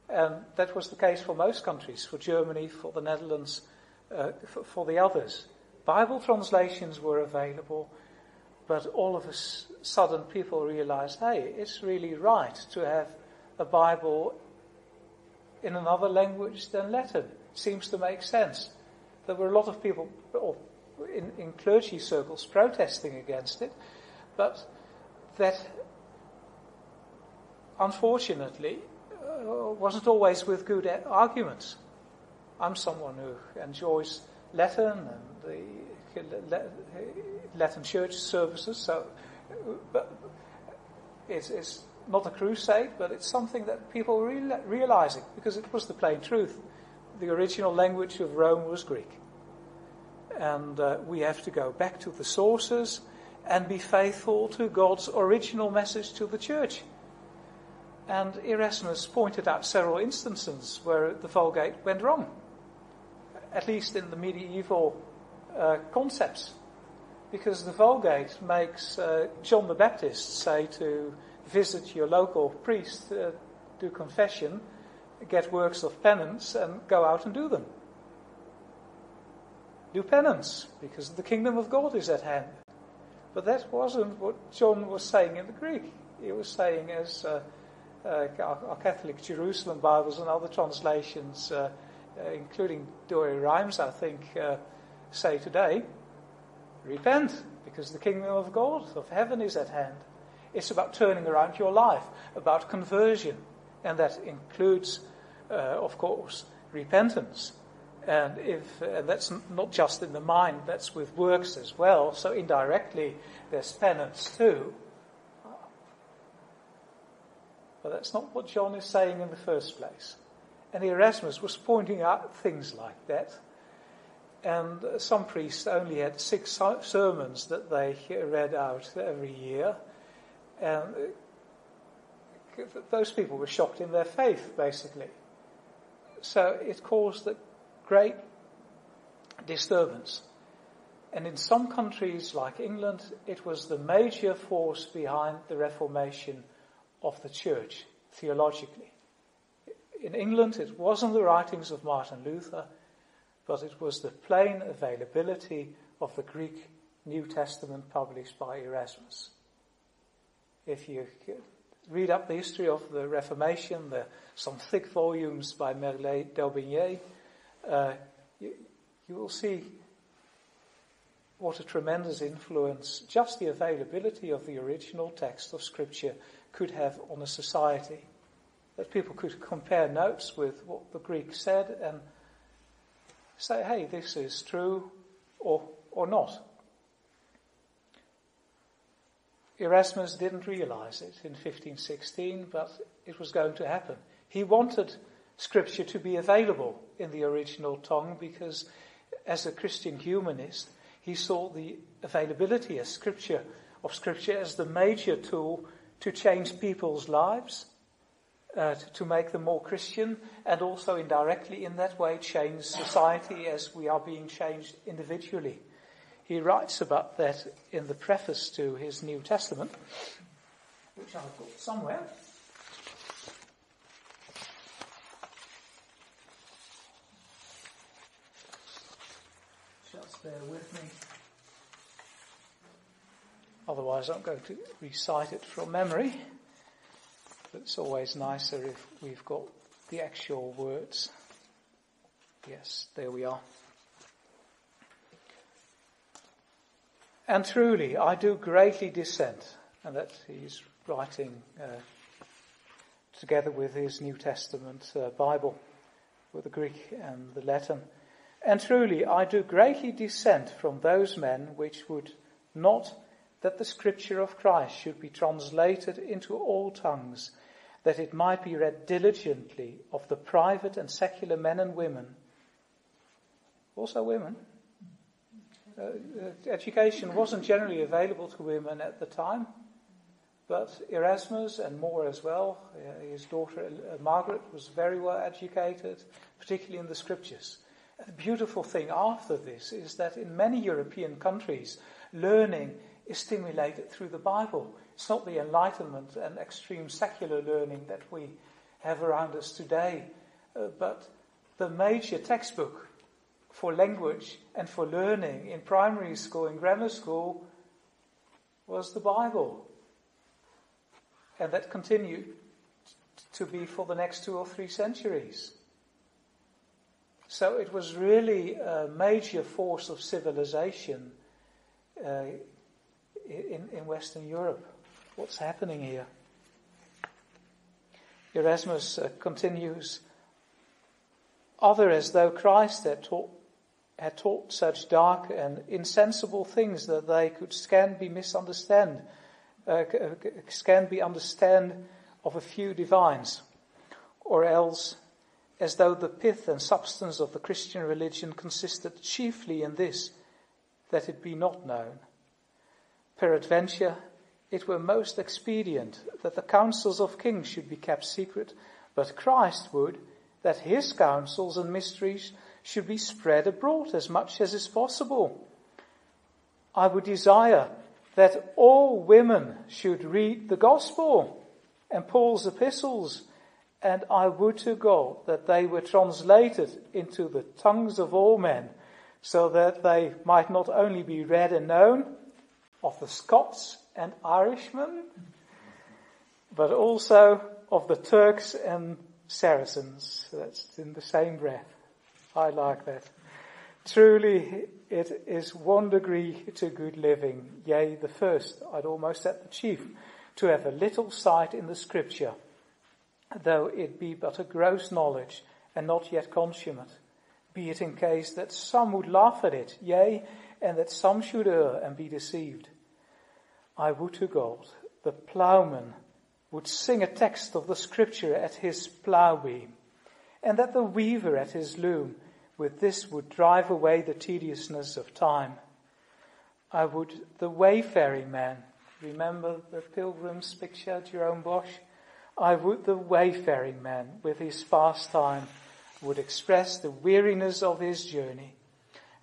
Speaker 1: And that was the case for most countries, for Germany, for the Netherlands, uh, for, for, the others. Bible translations were available, but all of a sudden people realized, hey, it's really right to have a Bible in another language than Latin. Seems to make sense. There were a lot of people in, in clergy circles protesting against it, but that unfortunately wasn't always with good arguments. I'm someone who enjoys Latin and the Latin church services, so but it's, it's not a crusade, but it's something that people are realizing because it was the plain truth. The original language of Rome was Greek. And uh, we have to go back to the sources and be faithful to God's original message to the church. And Erasmus pointed out several instances where the Vulgate went wrong, at least in the medieval uh, concepts. Because the Vulgate makes uh, John the Baptist say to visit your local priest, uh, do confession, get works of penance, and go out and do them. Do penance, because the kingdom of God is at hand. But that wasn't what John was saying in the Greek. He was saying, as uh, our, Catholic Jerusalem Bibles and other translations, uh, uh including Douay-Rheims, I think, uh, say today, repent, because the kingdom of God, of heaven, is at hand. It's about turning around your life, about conversion, and that includes, uh, of course, repentance. And if and that's not just in the mind, that's with works as well. So indirectly, there's penance too. But that's not what John is saying in the first place. And Erasmus was pointing out things like that. And some priests only had six sermons that they read out every year. And uh, those people were shocked in their faith, basically. So it caused a great disturbance. And in some countries like England, it was the major force behind the Reformation of the church theologically. In England, it wasn't the writings of Martin Luther, but it was the plain availability of the Greek New Testament published by Erasmus. If you read up the history of the Reformation, some thick volumes by Merle d'Aubigné, uh, you, you will see what a tremendous influence just the availability of the original text of Scripture could have on a society. That people could compare notes with what the Greek said and say, hey, this is true or, or not. Erasmus didn't realize it in 1516, but it was going to happen. He wanted scripture to be available in the original tongue because as a Christian humanist, he saw the availability of scripture, of scripture as the major tool to change people's lives, uh, to, to make them more Christian, and also indirectly in that way change society as we are being changed individually. He writes about that in the preface to his New Testament, which I've got somewhere. Just bear with me. Otherwise, I'm going to recite it from memory. But it's always nicer if we've got the actual words. Yes, there we are. And truly, I do greatly dissent, and that he's writing uh, together with his New Testament uh, Bible, with the Greek and the Latin. And truly, I do greatly dissent from those men which would not that the scripture of Christ should be translated into all tongues, that it might be read diligently of the private and secular men and women, also women, uh, uh, education wasn't generally available to women at the time, but Erasmus and more as well, uh, his daughter uh, Margaret was very well educated, particularly in the scriptures. The beautiful thing after this is that in many European countries, learning is stimulated through the Bible. It's not the enlightenment and extreme secular learning that we have around us today, uh, but the major textbook for language and for learning in primary school and grammar school was the Bible. And that continued to be for the next two or three centuries. So it was really a major force of civilization uh, in, in Western Europe. What's happening here? Erasmus uh, continues, other as though Christ had taught had taught such dark and insensible things that they could scan be misunderstand, uh, scan be understand of a few divines, or else as though the pith and substance of the Christian religion consisted chiefly in this, that it be not known. Peradventure, it were most expedient that the counsels of kings should be kept secret, but Christ would that his counsels and mysteries should be spread abroad as much as is possible. I would desire that all women should read the gospel and Paul's epistles, and I would to God that they were translated into the tongues of all men, so that they might not only be read and known of the Scots and Irishmen, but also of the Turks and Saracens. That's in the same breath. I like that. Truly, it is one degree to good living, yea, the first, I'd almost say the chief, to have a little sight in the scripture, though it be but a gross knowledge and not yet consummate, be it in case that some would laugh at it, yea, and that some should err and be deceived. I would to God the ploughman would sing a text of the scripture at his plough beam, and that the weaver at his loom with this would drive away the tediousness of time. I would, the wayfaring man, remember the pilgrim's picture, Jerome Bosch? I would, the wayfaring man, with his fast time, would express the weariness of his journey.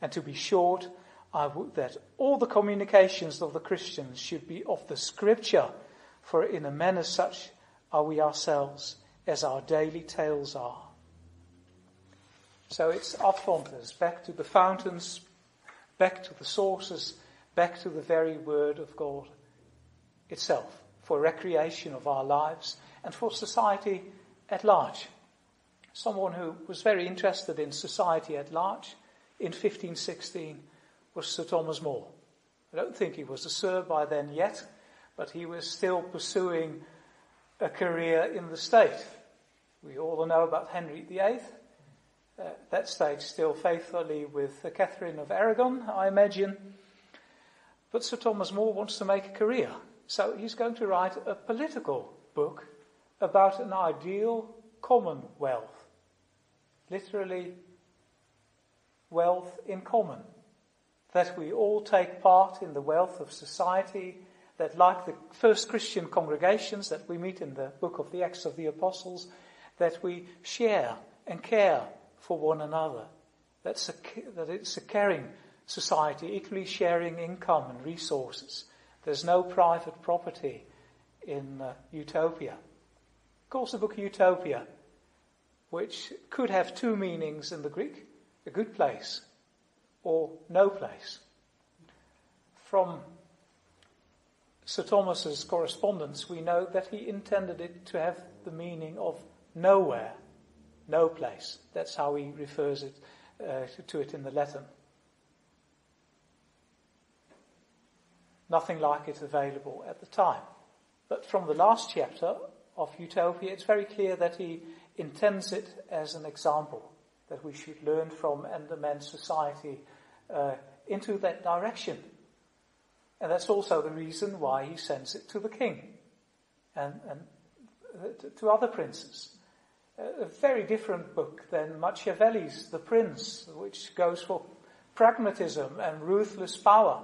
Speaker 1: And to be short, I would that all the communications of the Christians should be of the scripture, for in a manner such are we ourselves, as our daily tales are. So it's ad fontes, back to the fountains, back to the sources, back to the very word of God itself for recreation of our lives and for society at large. Someone who was very interested in society at large in 1516 was Sir Thomas More. I don't think he was a Sir by then yet, but he was still pursuing a career in the state. We all know about Henry VIII uh, that stage still faithfully with Catherine of Aragon, I imagine. But Sir Thomas More wants to make a career So he's going to write a political book about an ideal commonwealth. Literally, wealth in common. That we all take part in the wealth of society, that like the first Christian congregations that we meet in the book of the Acts of the Apostles, that we share and care for one another. That's a, that it's a caring society, equally sharing income and resources. There's no private property in uh, utopia. Of course, the book Utopia, which could have two meanings in the Greek, a good place or no place. From Sir Thomas's correspondence, we know that he intended it to have the meaning of nowhere, no place. That's how he refers it, uh, to it in the Latin. Nothing like it available at the time. But from the last chapter of Utopia, it's very clear that he intends it as an example that we should learn from and amend society uh, into that direction. And that's also the reason why he sends it to the king and, and uh, to other princes. A very different book than Machiavelli's The Prince, which goes for pragmatism and ruthless power.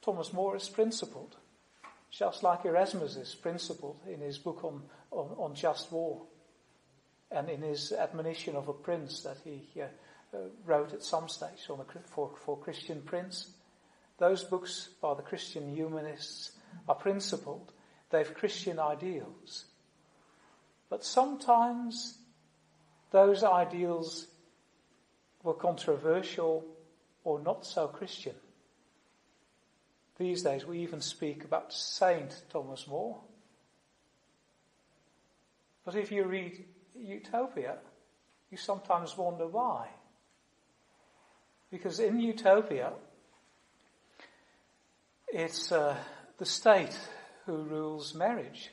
Speaker 1: Thomas More is principled, just like Erasmus is principled in his book on, on, on just war and in his admonition of a prince that he uh, uh, wrote at some stage on for, for Christian prince. Those books by the Christian humanists are principled. They have Christian ideals. But sometimes those ideals were controversial or not so Christian. These days we even speak about Saint Thomas More. But if you read Utopia, you sometimes wonder why. Because in Utopia, it's uh, the state who rules marriage.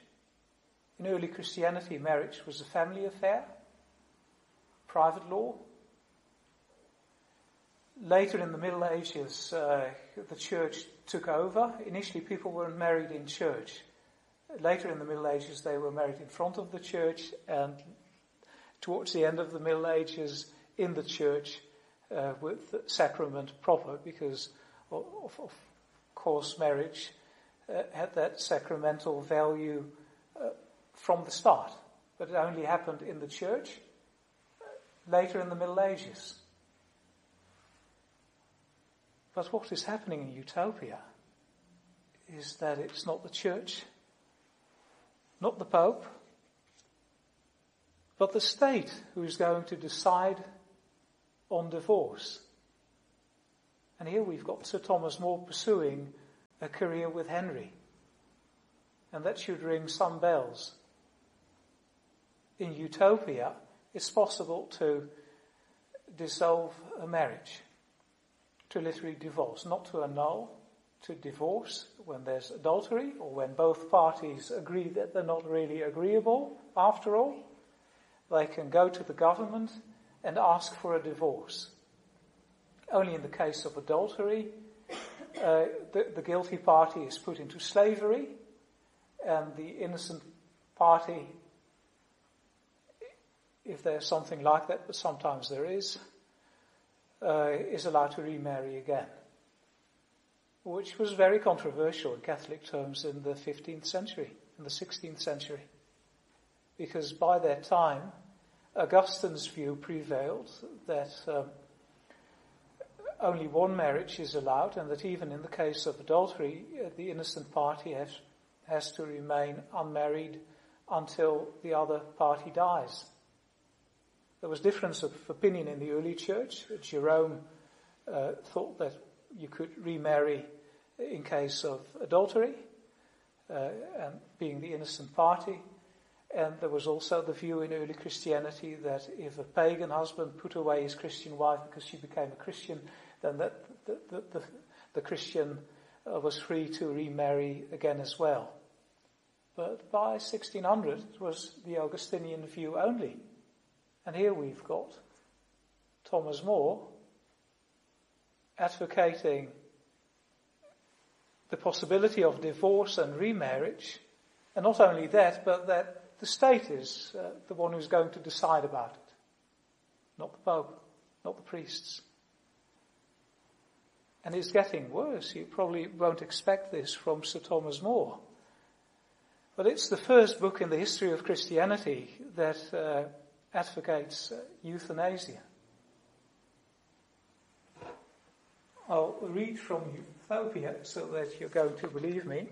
Speaker 1: In early Christianity, marriage was a family affair, private law. Later in the Middle Ages, uh, the church took over. Initially, people weren't married in church. Later in the Middle Ages, they were married in front of the church, and towards the end of the Middle Ages, in the church, uh, with the sacrament proper, because of, of course marriage uh, had that sacramental value uh, from the start, but it only happened in the church uh, later in the Middle Ages. But what is happening in Utopia is that it's not the church, not the Pope, but the state who is going to decide on divorce. And here we've got Sir Thomas More pursuing a career with Henry. And that should ring some bells. In Utopia, it's possible to dissolve a marriage, to literally divorce, not to annul, to divorce when there's adultery or when both parties agree that they're not really agreeable after all. They can go to the government and ask for a divorce. Only in the case of adultery, uh, the, the guilty party is put into slavery and the innocent party, if there's something like that, but sometimes there is, uh, is allowed to remarry again. Which was very controversial in Catholic terms in the 15th century, in the 16th century. Because by that time, Augustine's view prevailed that um, only one marriage is allowed and that even in the case of adultery, uh, the innocent party has, has to remain unmarried until the other party dies. There was difference of opinion in the early church. Jerome uh, thought that you could remarry in case of adultery uh, and being the innocent party. And there was also the view in early Christianity that if a pagan husband put away his Christian wife because she became a Christian, then that, the, the, the, the Christian uh, was free to remarry again as well. But by 1600, it was the Augustinian view only. And here we've got Thomas More advocating the possibility of divorce and remarriage, and not only that, but that the state is uh, the one who's going to decide about it. Not the Pope, not the priests. And it's getting worse. You probably won't expect this from Sir Thomas More. But it's the first book in the history of Christianity that uh, advocates uh, euthanasia. I'll read from Utopia so that you're going to believe me.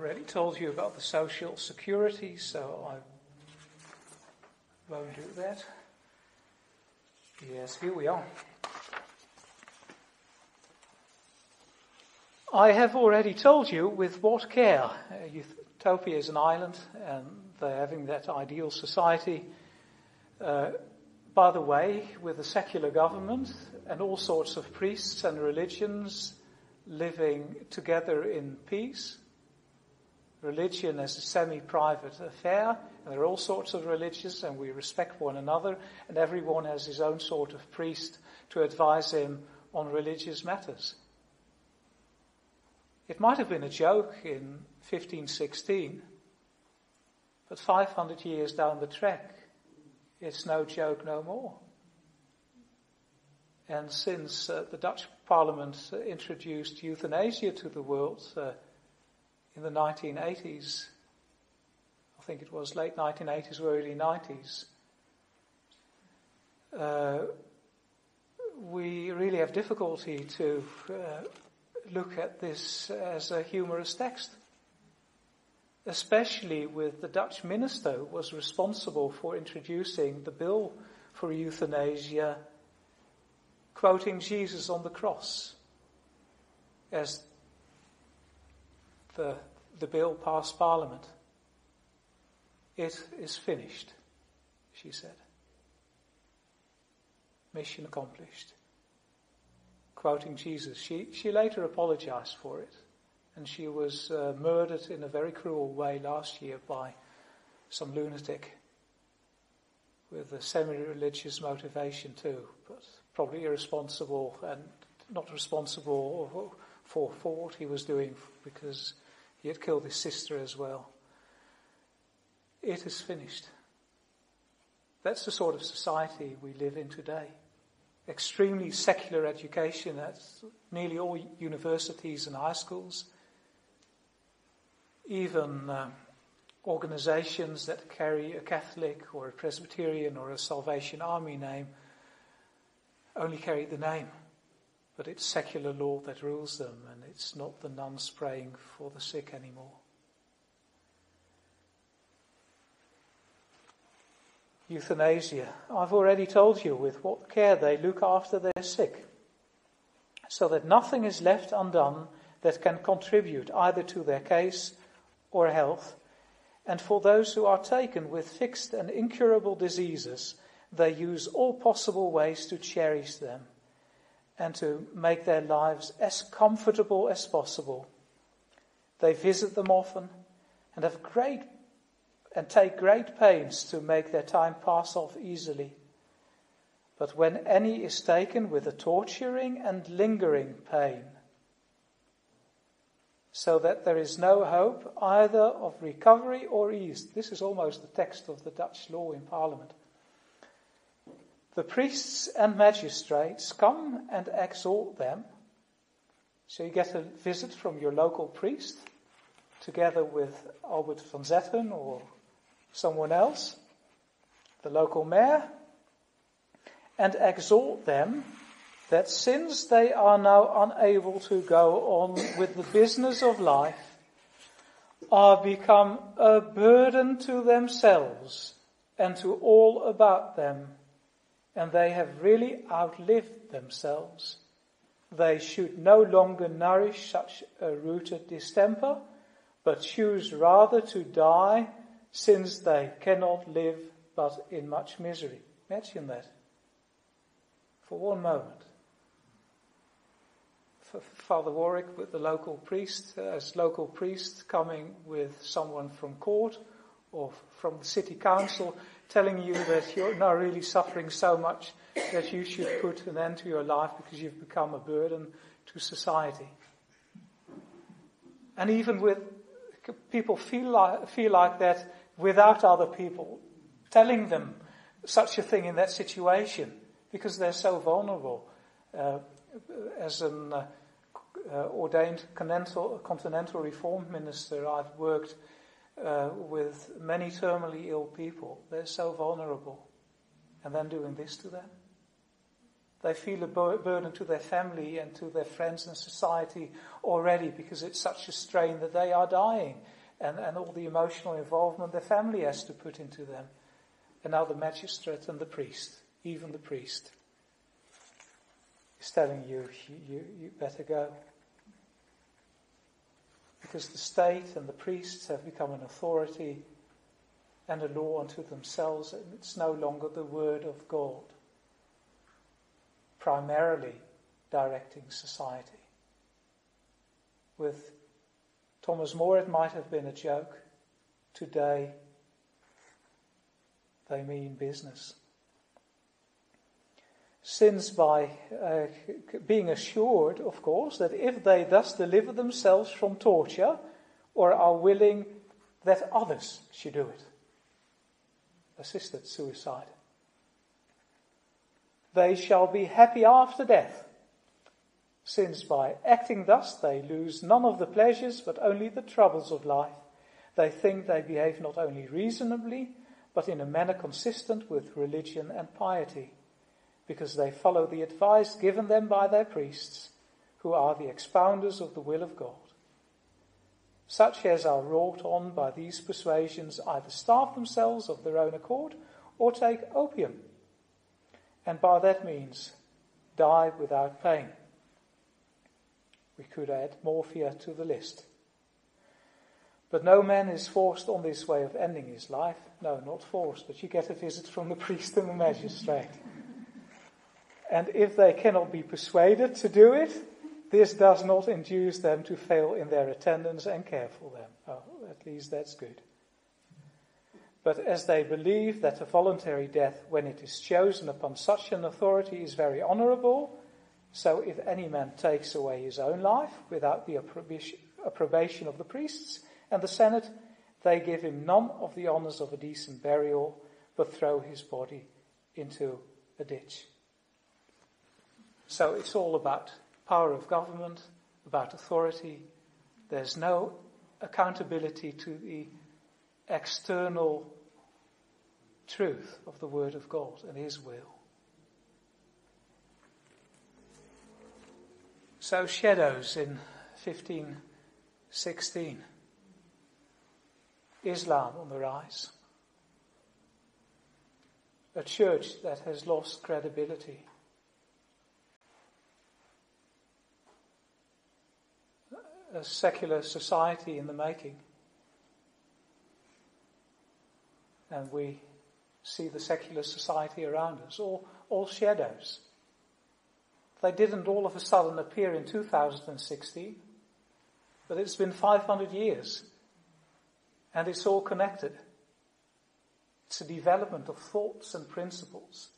Speaker 1: Already told you about the social security, so I won't do that. Yes, here we are. I have already told you with what care. Uh, Utopia is an island, and they're having that ideal society. Uh, by the way, with a secular government and all sorts of priests and religions living together in peace religion as a semi-private affair. And there are all sorts of religions and we respect one another and everyone has his own sort of priest to advise him on religious matters. It might have been a joke in 1516, but 500 years down the track, it's no joke no more. And since uh, the Dutch Parliament introduced euthanasia to the world, uh, in the 1980s, I think it was late 1980s or early 90s, uh, we really have difficulty to uh, look at this as a humorous text. Especially with the Dutch minister who was responsible for introducing the bill for euthanasia, quoting Jesus on the cross as the, the bill passed Parliament. It is finished, she said. Mission accomplished. Quoting Jesus. She, she later apologized for it. And she was uh, murdered in a very cruel way last year by some lunatic with a semi-religious motivation too, but probably irresponsible and not responsible for, what he was doing because he had killed his sister as well. It is finished. That's the sort of society we live in today. Extremely secular education at nearly all universities and high schools. Even um, organizations that carry a Catholic or a Presbyterian or a Salvation Army name only carry the name but it's secular law that rules them, and it's not the nuns praying for the sick anymore. Euthanasia. I've already told you with what care they look after their sick, so that nothing is left undone that can contribute either to their case or health. And for those who are taken with fixed and incurable diseases, they use all possible ways to cherish them and to make their lives as comfortable as possible. They visit them often and have great and take great pains to make their time pass off easily. But when any is taken with a torturing and lingering pain, so that there is no hope either of recovery or ease. This is almost the text of the Dutch law in Parliament. The priests and magistrates come and exhort them. So you get a visit from your local priest together with Albert van Zetten or someone else, the local mayor, and exhort them that since they are now unable to go on with the business of life, are become a burden to themselves and to all about them and they have really outlived themselves. They should no longer nourish such a rooted distemper, but choose rather to die since they cannot live but in much misery. Imagine that. For one moment. Father Warwick with the local priest, uh, as local priest coming with someone from court or from the city council telling you that you're now really suffering so much that you should put an end to your life because you've become a burden to society. And even with people feel like, feel like that without other people telling them such a thing in that situation because they're so vulnerable. Uh, as an uh, uh, ordained continental, continental reformed minister, I've worked uh, with many terminally ill people. They're so vulnerable. And then doing this to them. They feel a burden to their family and to their friends and society already because it's such a strain that they are dying and, and all the emotional involvement their family has to put into them. And now the magistrate and the priest, even the priest, is telling you, you, you better go. Because the state and the priests have become an authority and a law unto themselves, and it's no longer the word of God primarily directing society. With Thomas More, it might have been a joke. Today, they mean business. Since by uh, being assured, of course, that if they thus deliver themselves from torture or are willing that others should do it, assisted suicide, they shall be happy after death, since by acting thus they lose none of the pleasures but only the troubles of life. They think they behave not only reasonably, but in a manner consistent with religion and piety, because they follow the advice given them by their priests, who are the expounders of the will of God. Such as are wrought on by these persuasions either starve themselves of their own accord or take opium and by that means die without pain. We could add morphia to the list. But no man is forced on this way of ending his life. No, not forced, but you get a visit from the priest and the magistrate. And if they cannot be persuaded to do it, this does not induce them to fail in their attendance and care for them. Oh, at least that's good. But as they believe that a voluntary death, when it is chosen upon such an authority, is very honorable, so if any man takes away his own life without the approbation of the priests and the Senate, they give him none of the honors of a decent burial, but throw his body into a ditch. So it's all about power of government, about authority. There's no accountability to the external truth of the Word of God and His will. So, shadows in 1516. Islam on the rise. A church that has lost credibility. A secular society in the making. and we see the secular society around us, all, all shadows. They didn't all of a sudden appear in 2016, but it's been 500 years, and it's all connected. It's a development of thoughts and principles,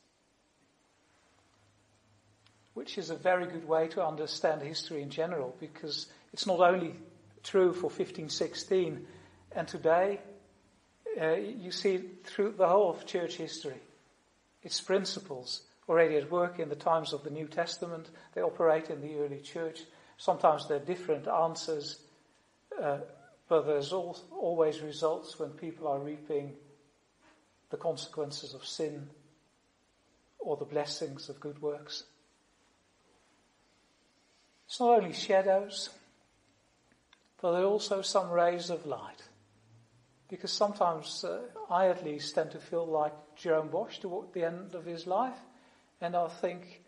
Speaker 1: which is a very good way to understand history in general, because it's not only true for 1516 and today, uh, you see through the whole of church history. Its principles already at work in the times of the New Testament. They operate in the early church. Sometimes they're different answers, uh, but there's al- always results when people are reaping the consequences of sin or the blessings of good works. It's not only shadows, but there are also some rays of light. Because sometimes uh, I at least tend to feel like Jerome Bosch toward the end of his life. And I think,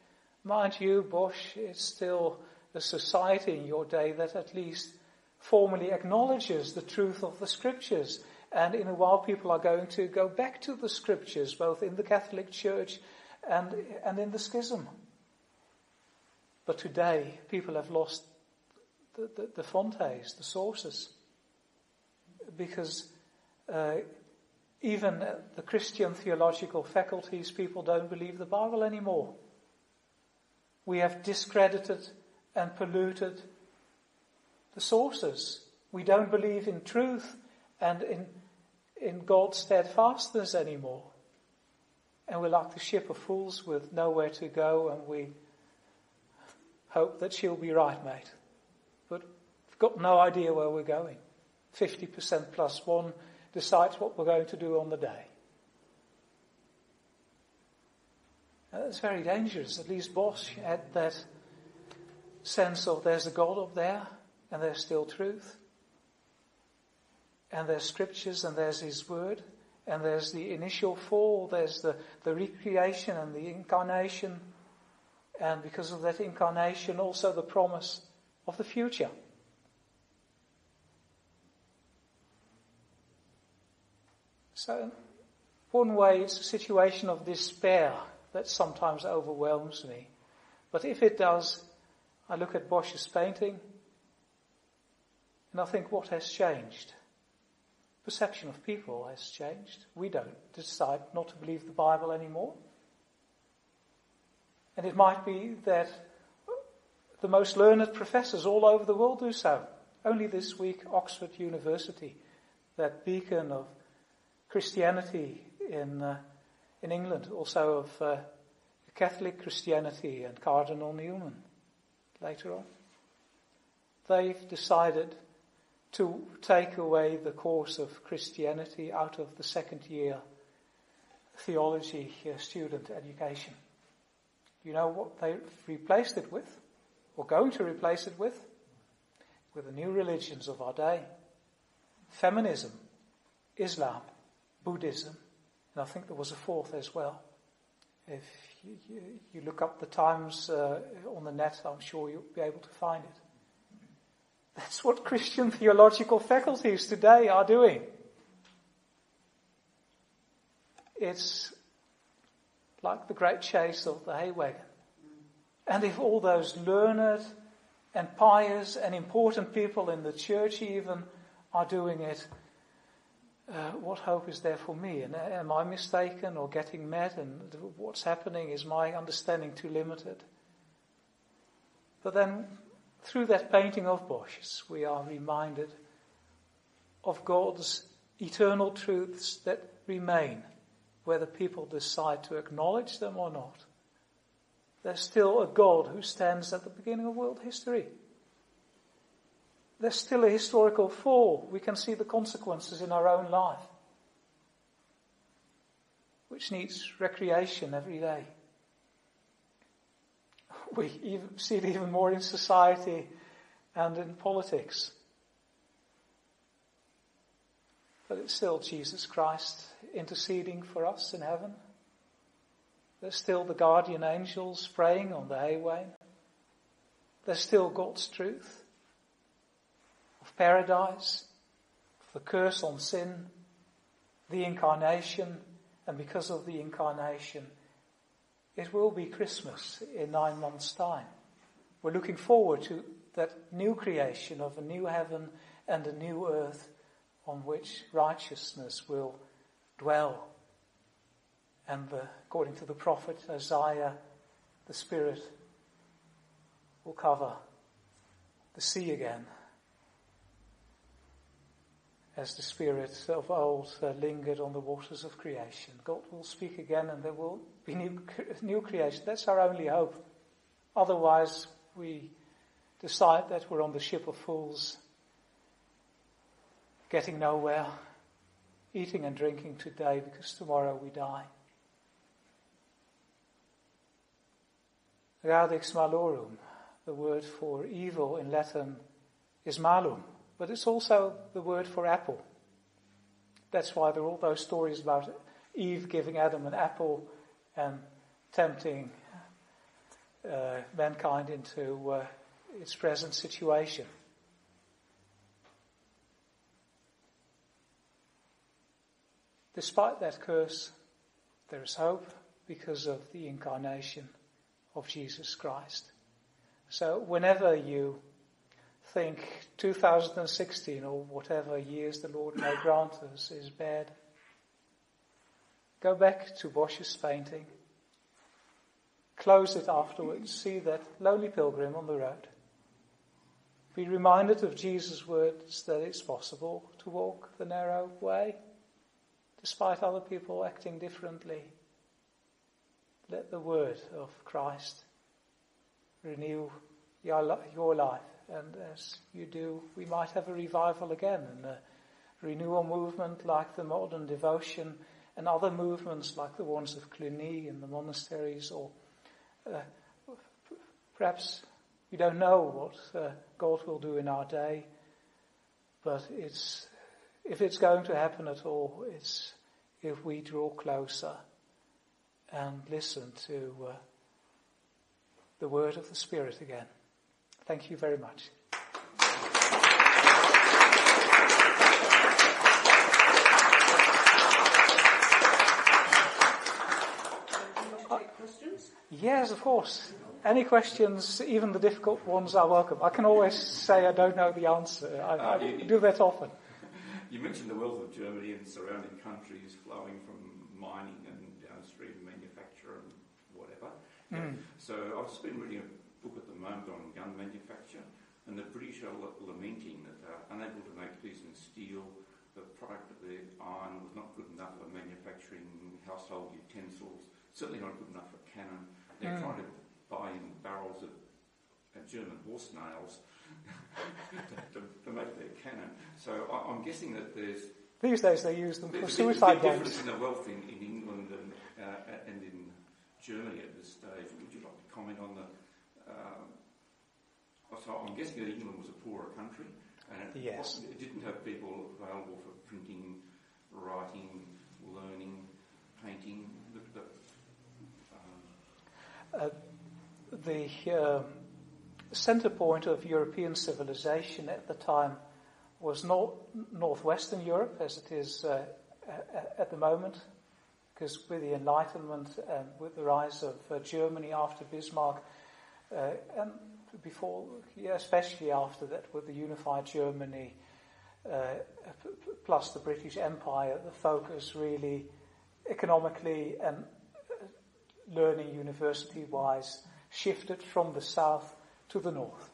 Speaker 1: mind you, Bosch is still a society in your day that at least formally acknowledges the truth of the scriptures. And in a while people are going to go back to the scriptures, both in the Catholic Church and, and in the schism. But today people have lost the, the, the fontes, the sources. Because uh, even the Christian theological faculties, people don't believe the Bible anymore. We have discredited and polluted the sources. We don't believe in truth and in, in God's steadfastness anymore. And we're like the ship of fools with nowhere to go and we hope that she'll be right, mate. But we've got no idea where we're going. 50% plus one decides what we're going to do on the day. That's very dangerous. At least Bosch had that sense of there's a God up there and there's still truth. And there's scriptures and there's His Word. And there's the initial fall, there's the, the recreation and the incarnation. And because of that incarnation, also the promise of the future. So, one way, it's a situation of despair that sometimes overwhelms me. But if it does, I look at Bosch's painting and I think, what has changed? Perception of people has changed. We don't decide not to believe the Bible anymore. And it might be that the most learned professors all over the world do so. Only this week, Oxford University, that beacon of Christianity in, uh, in England, also of uh, Catholic Christianity and Cardinal Newman later on. They've decided to take away the course of Christianity out of the second year theology uh, student education. You know what they've replaced it with? Or going to replace it with? With the new religions of our day. Feminism, Islam, Buddhism, and I think there was a fourth as well. If you, you, you look up the times uh, on the net, I'm sure you'll be able to find it. That's what Christian theological faculties today are doing. It's like the great chase of the hay wagon. And if all those learned and pious and important people in the church even are doing it, uh, what hope is there for me? And uh, am I mistaken or getting mad? And what's happening? Is my understanding too limited? But then through that painting of Bosch's, we are reminded of God's eternal truths that remain, whether people decide to acknowledge them or not. There's still a God who stands at the beginning of world history. There's still a historical fall. We can see the consequences in our own life, which needs recreation every day we even see it even more in society and in politics. But it's still Jesus Christ interceding for us in heaven. There's still the guardian angels praying on the haywain. There's still God's truth of paradise, of the curse on sin, the incarnation, and because of the incarnation, it will be Christmas in nine months' time. We're looking forward to that new creation of a new heaven and a new earth on which righteousness will dwell. And the, according to the prophet Isaiah, the Spirit will cover the sea again as the Spirit of old uh, lingered on the waters of creation. God will speak again and there will be new, new creation. That's our only hope. Otherwise, we decide that we're on the ship of fools, getting nowhere, eating and drinking today because tomorrow we die. Radix malorum, the word for evil in Latin, is malum. But it's also the word for apple. That's why there are all those stories about Eve giving Adam an apple and tempting uh, mankind into uh, its present situation. Despite that curse, there is hope because of the incarnation of Jesus Christ. So whenever you think 2016 or whatever years the Lord may grant us is bad. Go back to Bosch's painting. Close it afterwards. See that lonely pilgrim on the road. Be reminded of Jesus' words that it's possible to walk the narrow way despite other people acting differently. Let the word of Christ renew your life. And as you do, we might have a revival again and a renewal movement like the modern devotion and other movements like the ones of Cluny in the monasteries or uh, perhaps we don't know what uh, God will do in our day, but it's, if it's going to happen at all, it's if we draw closer and listen to uh, the word of the Spirit again. Thank you very much. Yes, of course. Any questions, even the difficult ones, are welcome. I can always say I don't know the answer. I, uh, I do that often.
Speaker 3: You mentioned the wealth of Germany and surrounding countries flowing from mining and downstream manufacture and whatever. Mm. So I've just been reading a book at the moment on gun manufacture, and the British are lamenting that they're unable to make decent steel. The product of their iron was not good enough for manufacturing household utensils, certainly not good enough for cannon. They're mm. trying to buy in barrels of uh, German horse nails to, to, make their cannon. So I, am guessing that there's
Speaker 1: these days they use them for suicide
Speaker 3: bombs. difference in the wealth in, in England and, uh, and in Germany at this stage. Would you like to comment on the? Um, so I'm guessing that England was a poorer country, and it,
Speaker 1: yes.
Speaker 3: it didn't have people available for printing, writing, learning, painting. The, the,
Speaker 1: um, uh, the uh, center point of European civilization at the time was not northwestern Europe as it is uh, at the moment, because with the Enlightenment and with the rise of uh, Germany after Bismarck, uh, and before, yeah, especially after that, with the unified Germany uh, plus the British Empire, the focus really economically and uh, learning university wise shifted from the south to the north.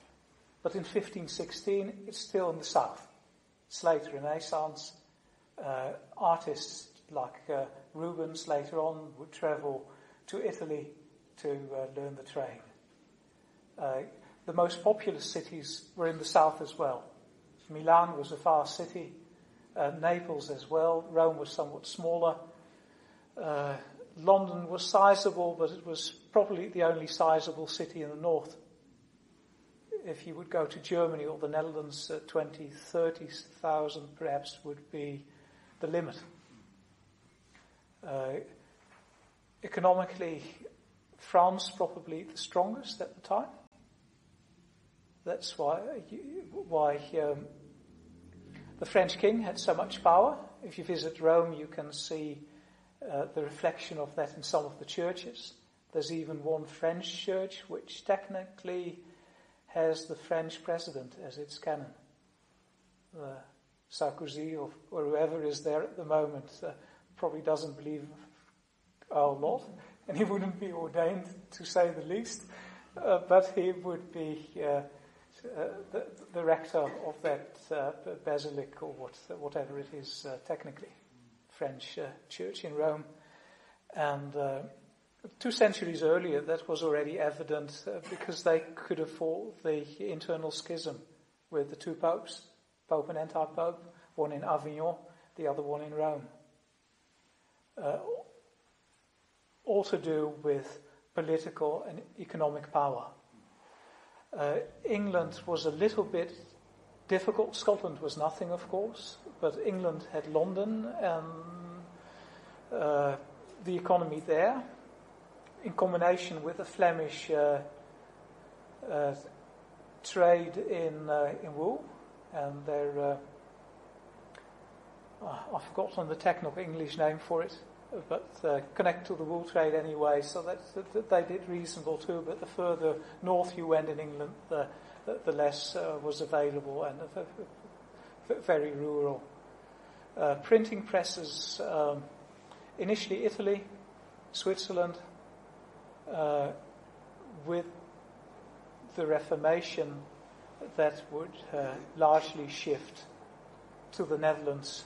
Speaker 1: But in 1516, it's still in the south. It's late Renaissance. Uh, artists like uh, Rubens later on would travel to Italy to uh, learn the trade. Uh, the most populous cities were in the south as well. Milan was a fast city, uh, Naples as well. Rome was somewhat smaller. Uh, London was sizable, but it was probably the only sizable city in the north. If you would go to Germany or the Netherlands, uh, 20, 30,000 perhaps would be the limit. Uh, economically, France probably the strongest at the time. That's why why um, the French king had so much power. If you visit Rome, you can see uh, the reflection of that in some of the churches. There's even one French church which technically has the French president as its canon. Uh, Sarkozy or, or, whoever is there at the moment uh, probably doesn't believe our Lord, and he wouldn't be ordained to say the least, uh, but he would be uh, uh, the, the, rector of that basilic or what, whatever it is technically. French uh, church in Rome. And uh, two centuries earlier, that was already evident uh, because they could afford the internal schism with the two popes, Pope and anti-pope, one in Avignon, the other one in Rome. Uh, all to do with political and economic power. Uh, England was a little bit difficult. Scotland was nothing, of course, but England had London and uh, the economy there, in combination with the Flemish uh, uh, trade in uh, in wool, and their uh, uh, I've forgotten the technical English name for it, but connect to the wool trade anyway. So that, that, they did reasonable too. But the further north you went in England, the the, the less was available and very rural. printing presses. Um, initially Italy, Switzerland, uh, with the Reformation that would uh, largely shift to the Netherlands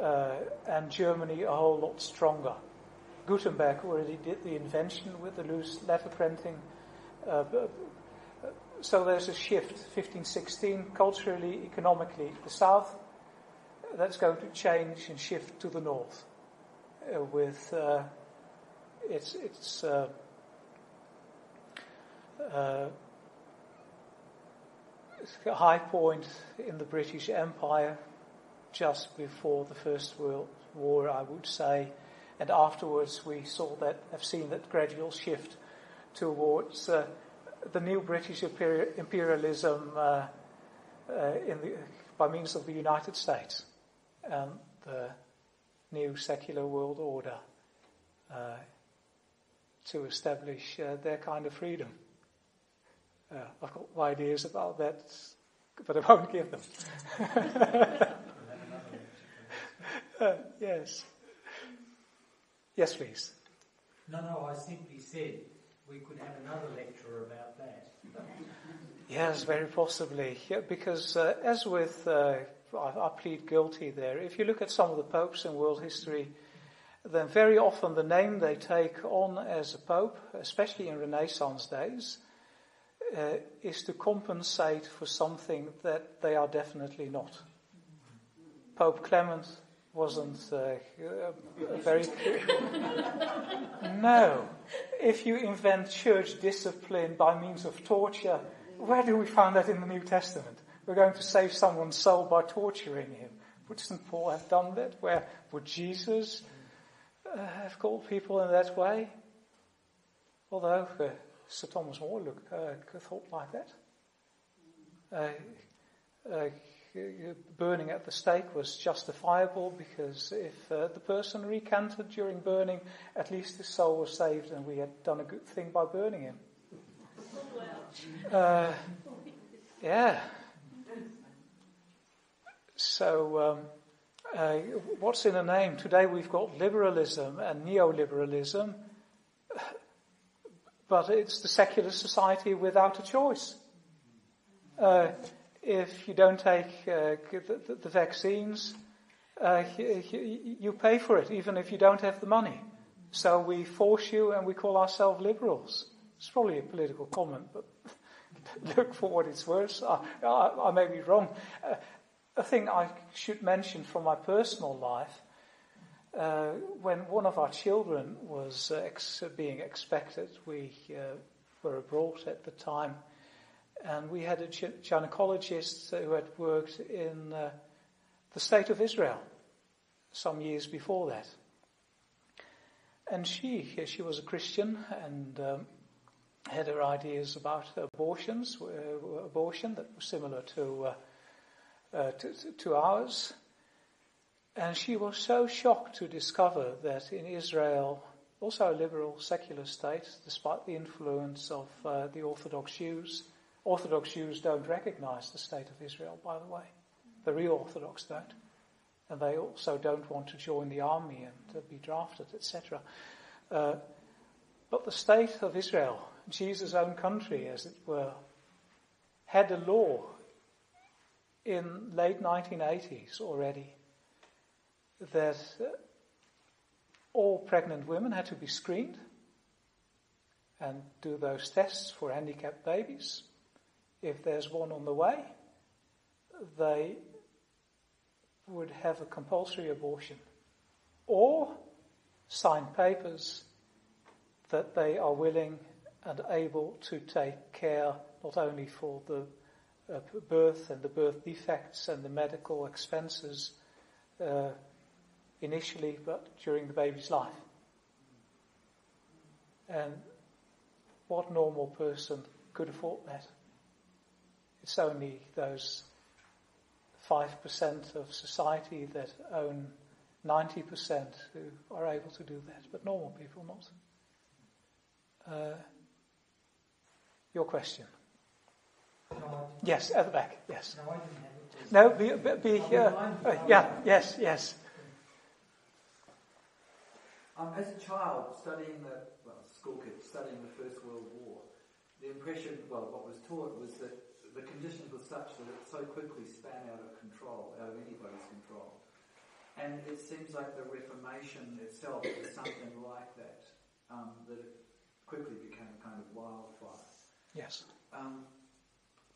Speaker 1: uh, and Germany a whole lot stronger. Gutenberg already did the invention with the loose letter printing. Uh, so there's a shift, 1516, culturally, economically, the south. That's going to change and shift to the north uh, with uh, its, its uh, uh, high point in the British Empire just before the First World War, I would say. And afterwards, we saw that, have seen that gradual shift towards uh, the new British imperialism uh, uh, the, by means of the United States and the new secular world order uh, to establish uh, their kind of freedom. Uh, I've got ideas about that, but I won't give them. uh, yes. Yes, please.
Speaker 4: No, no, I simply said we could have another lecture about that.
Speaker 1: yes, very possibly. Yeah, because uh, as with, uh, I, I plead guilty there, if you look at some of the popes in world history, then very often the name they take on as a pope, especially in Renaissance days, uh, is to compensate for something that they are definitely not. Pope Clement wasn't uh, very. no. If you invent church discipline by means of torture, where do we find that in the New Testament? We're going to save someone's soul by torturing him. Would St. Paul have done that? Where would Jesus have called people in that way? Although uh, Sir Thomas More look, uh, thought like that. Burning at the stake was justifiable because if uh, the person recanted during burning, at least his soul was saved and we had done a good thing by burning him. Uh, yeah. So, um, uh, what's in a name? Today we've got liberalism and neoliberalism but it's the secular society without a choice. Uh, if you don't take uh, the, the, vaccines, uh, you, you, pay for it, even if you don't have the money. So we force you and we call ourselves liberals. It's probably a political comment, but look for what it's worth. I, I, I may be wrong. Uh, a thing I should mention from my personal life uh, when one of our children was uh, ex- being expected, we uh, were abroad at the time, and we had a gynecologist who had worked in uh, the state of Israel some years before that. And she, she was a Christian and um, had her ideas about abortions, uh, abortion that was similar to, uh, to, ours. And she was so shocked to discover that in Israel, also a liberal secular state, despite the influence of uh, the Orthodox Jews, Orthodox Jews don't recognize the state of Israel, by the way. The real Orthodox don't. And they also don't want to join the army and uh, be drafted, etc. Uh, but the state of Israel, Jesus' own country, as it were, had a law in late 1980s already that all pregnant women had to be screened and do those tests for handicapped babies. If there's one on the way, they would have a compulsory abortion or sign papers that they are willing and able to take care not only for the uh, birth and the birth defects and the medical expenses uh, initially, but during the baby's life. And what normal person could afford that? It's only those 5% of society that own 90% who are able to do that, but normal people not. Uh, your question.
Speaker 4: No,
Speaker 1: yes, at the back, yes.
Speaker 4: No,
Speaker 1: no be, be, be uh, uh, yeah, yes, yes.
Speaker 5: Um, as a child, studying the, well, school kid, studying the First World War, the impression, well, what was taught was that the conditions were such that it so quickly span out of control, out of anybody's control. And it seems like the Reformation itself was something like that, um, that it quickly became a kind of wildfire.
Speaker 1: Yes.
Speaker 5: Um,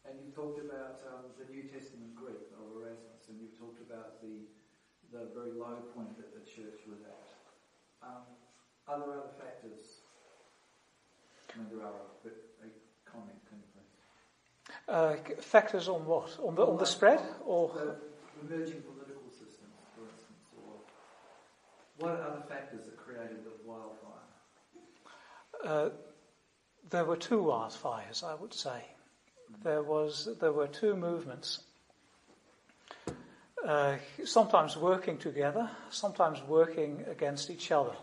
Speaker 5: and you've talked about um, the New Testament Greek of Erasmus, and you've talked about the the very low point that the church was at. Um, are there other factors? I mean, there are, but a comment, can you please?
Speaker 1: Uh, factors on what? On the, on the spread? Or?
Speaker 5: The emerging political systems, for instance, or what other factors that created the wildfire?
Speaker 1: Uh, there were two wildfires, I would say. There was there were two movements, uh, sometimes working together, sometimes working against each other.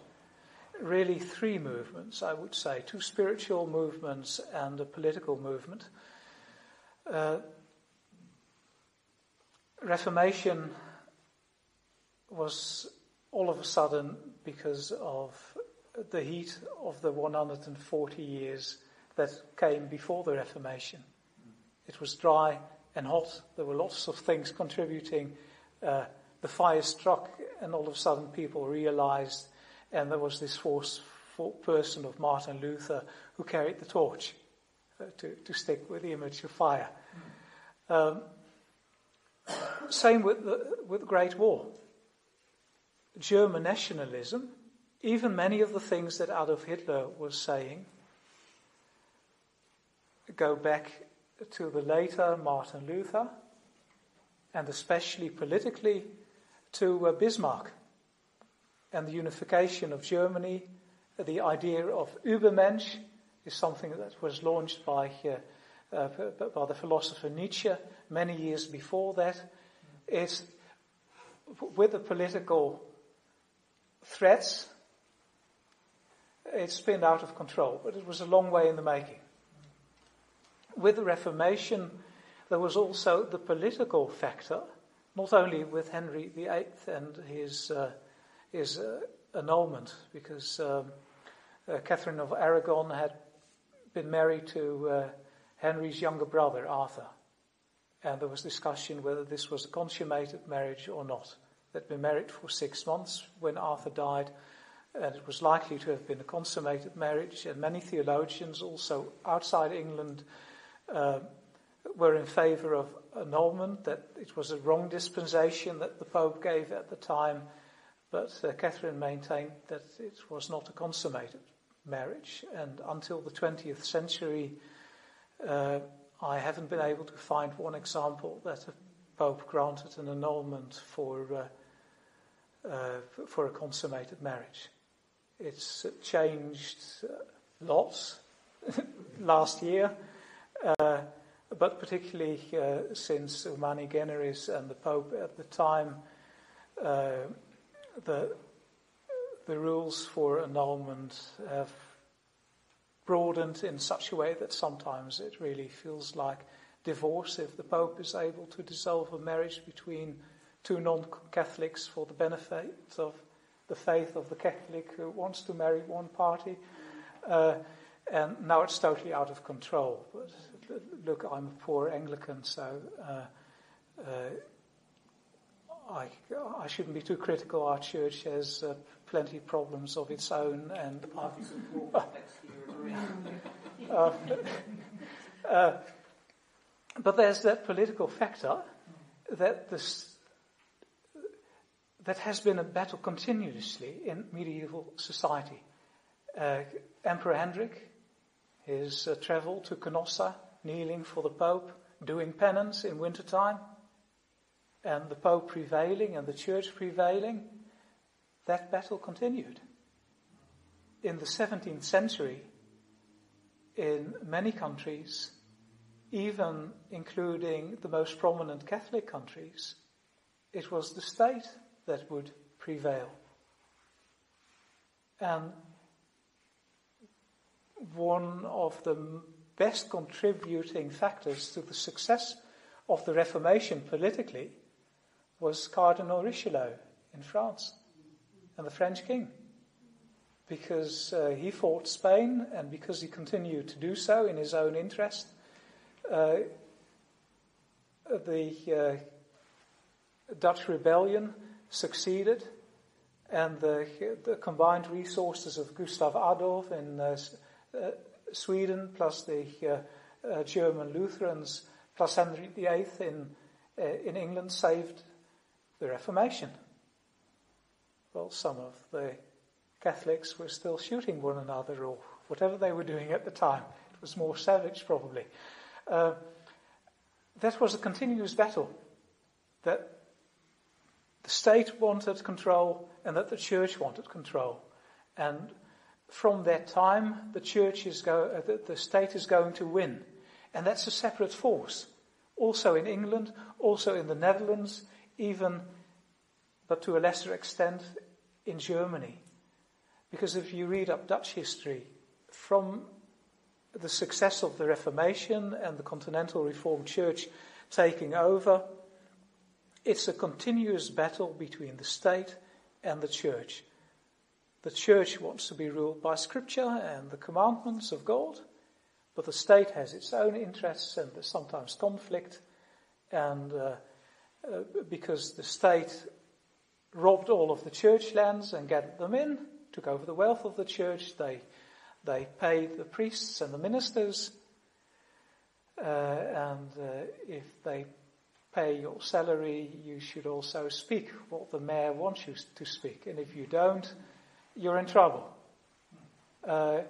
Speaker 1: Really, three movements, I would say: two spiritual movements and a political movement. Uh, Reformation was all of a sudden because of the heat of the 140 years that came before the Reformation. It was dry and hot. There were lots of things contributing. Uh, the fire struck, and all of a sudden people realized, and there was this forceful person of Martin Luther who carried the torch uh, to, to stick with the image of fire. Um, same with the, with the Great War. German nationalism, even many of the things that Adolf Hitler was saying, go back to the later Martin Luther, and especially politically to uh, Bismarck and the unification of Germany. The idea of Übermensch is something that was launched by, uh, uh, by the philosopher Nietzsche many years before that. It's with the political threats, it spun out of control, but it was a long way in the making with the Reformation, there was also the political factor, not only with Henry VIII and his, uh, his uh, annulment, because um, uh, Catherine of Aragon had been married to uh, Henry's younger brother, Arthur. And there was discussion whether this was a consummated marriage or not. They'd been married for six months when Arthur died, and it was likely to have been a consummated marriage. And many theologians, also outside England, uh, were in favor of annulment, that it was a wrong dispensation that the Pope gave at the time, but uh, Catherine maintained that it was not a consummated marriage. And until the 20th century, uh, I haven't been able to find one example that a Pope granted an annulment for, uh, uh, for a consummated marriage. It's changed lots last year. Uh, but particularly uh, since Humani Generis and the Pope at the time, uh, the, the rules for annulment have broadened in such a way that sometimes it really feels like divorce if the Pope is able to dissolve a marriage between two non-Catholics for the benefit of the faith of the Catholic who wants to marry one party. Uh, and now it's totally out of control. But look, I'm a poor Anglican, so uh, uh, I, I shouldn't be too critical. Our church has uh, plenty of problems of its own, and uh, uh, but there's that political factor that this, that has been a battle continuously in medieval society. Uh, Emperor Hendrik, his uh, travel to Canossa, kneeling for the Pope, doing penance in wintertime, and the Pope prevailing and the Church prevailing, that battle continued. In the 17th century, in many countries, even including the most prominent Catholic countries, it was the state that would prevail. And one of the best contributing factors to the success of the Reformation politically was Cardinal Richelieu in France and the French king. because uh, he fought Spain and because he continued to do so in his own interest. Uh, the uh, Dutch rebellion succeeded, and the, the, combined resources of Gustav Adolf in uh, Sweden, plus the uh, German Lutherans, plus Henry VIII in, in England, saved the Reformation. Well, some of the Catholics were still shooting one another or whatever they were doing at the time. It was more savage, probably. Uh, that was a continuous battle that the state wanted control and that the church wanted control. And from that time, the church is go, uh, the, the state is going to win. And that's a separate force. Also in England, also in the Netherlands, even, but to a lesser extent, in Germany. Because if you read up Dutch history, from the success of the Reformation and the Continental Reformed Church taking over, it's a continuous battle between the state and the church. The church wants to be ruled by scripture and the commandments of God, but the state has its own interests and there's sometimes conflict. And uh, uh, because the state robbed all of the church lands and gathered them in, took over the wealth of the church. They, they paid the priests and the ministers. Uh, and uh, if they pay your salary, you should also speak what the mayor wants you to speak. And if you don't, you're in trouble. Uh,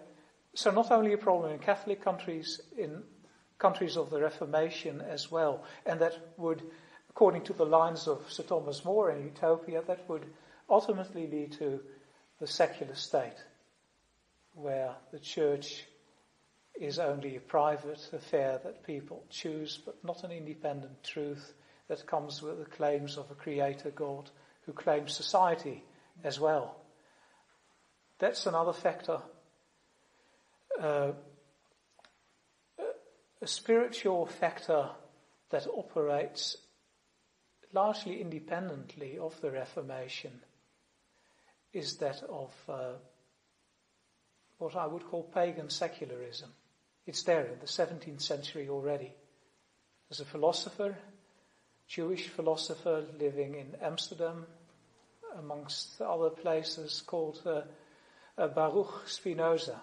Speaker 1: so not only a problem in Catholic countries, in countries of the Reformation as well. And that would, according to the lines of Sir Thomas More in Utopia, that would ultimately lead to the secular state, where the church is only a private affair that people choose, but not an independent truth that comes with the claims of a creator God who claims society as well. That's another factor. Uh, a spiritual factor that operates largely independently of the Reformation is that of uh, what I would call pagan secularism. It's there in the 17th century already. There's a philosopher, Jewish philosopher living in Amsterdam, amongst other places, called uh, Baruch Spinoza.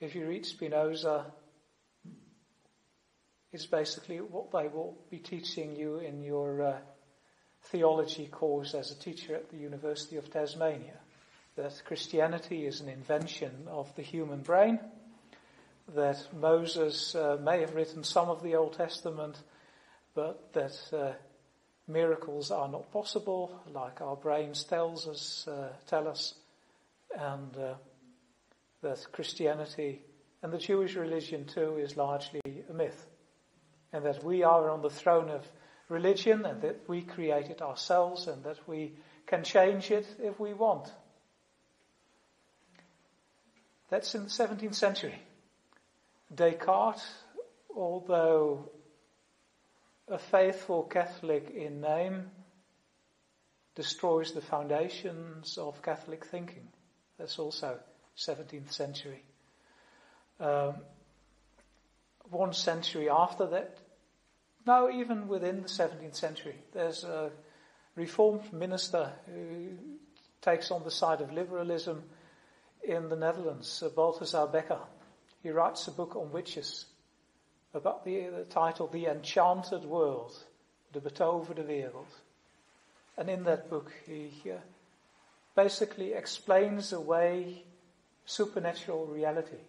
Speaker 1: If you read Spinoza, it's basically what they will be teaching you in your uh, theology course as a teacher at the University of Tasmania that Christianity is an invention of the human brain, that Moses uh, may have written some of the Old Testament, but that uh, miracles are not possible, like our brains tells us, uh, tell us, and uh, that Christianity and the Jewish religion too is largely a myth, and that we are on the throne of religion and that we create it ourselves and that we can change it if we want. That's in the 17th century. Descartes, although a faithful Catholic in name, destroys the foundations of Catholic thinking. That's also 17th century. Um, one century after that, now, even within the 17th century, there's a reformed minister who takes on the side of liberalism in the Netherlands, Balthasar Bekker. He writes a book on witches about the, the title The Enchanted World, De Betoverde Wereld. And in that book, he uh, basically explains away supernatural reality.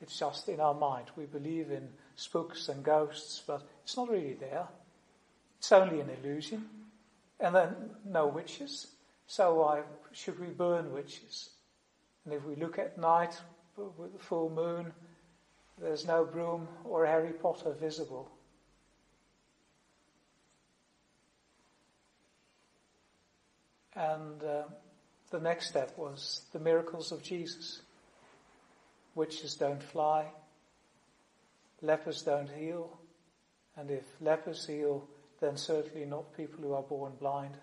Speaker 1: It's just in our mind. We believe in spooks and ghosts, but it's not really there. It's only an illusion. And then no witches. So why should we burn witches? And if we look at night with the full moon, there's no broom or Harry Potter visible. And uh, the next step was the miracles of Jesus. Witches don't fly, lepers don't heal, and if lepers heal, then certainly not people who are born blind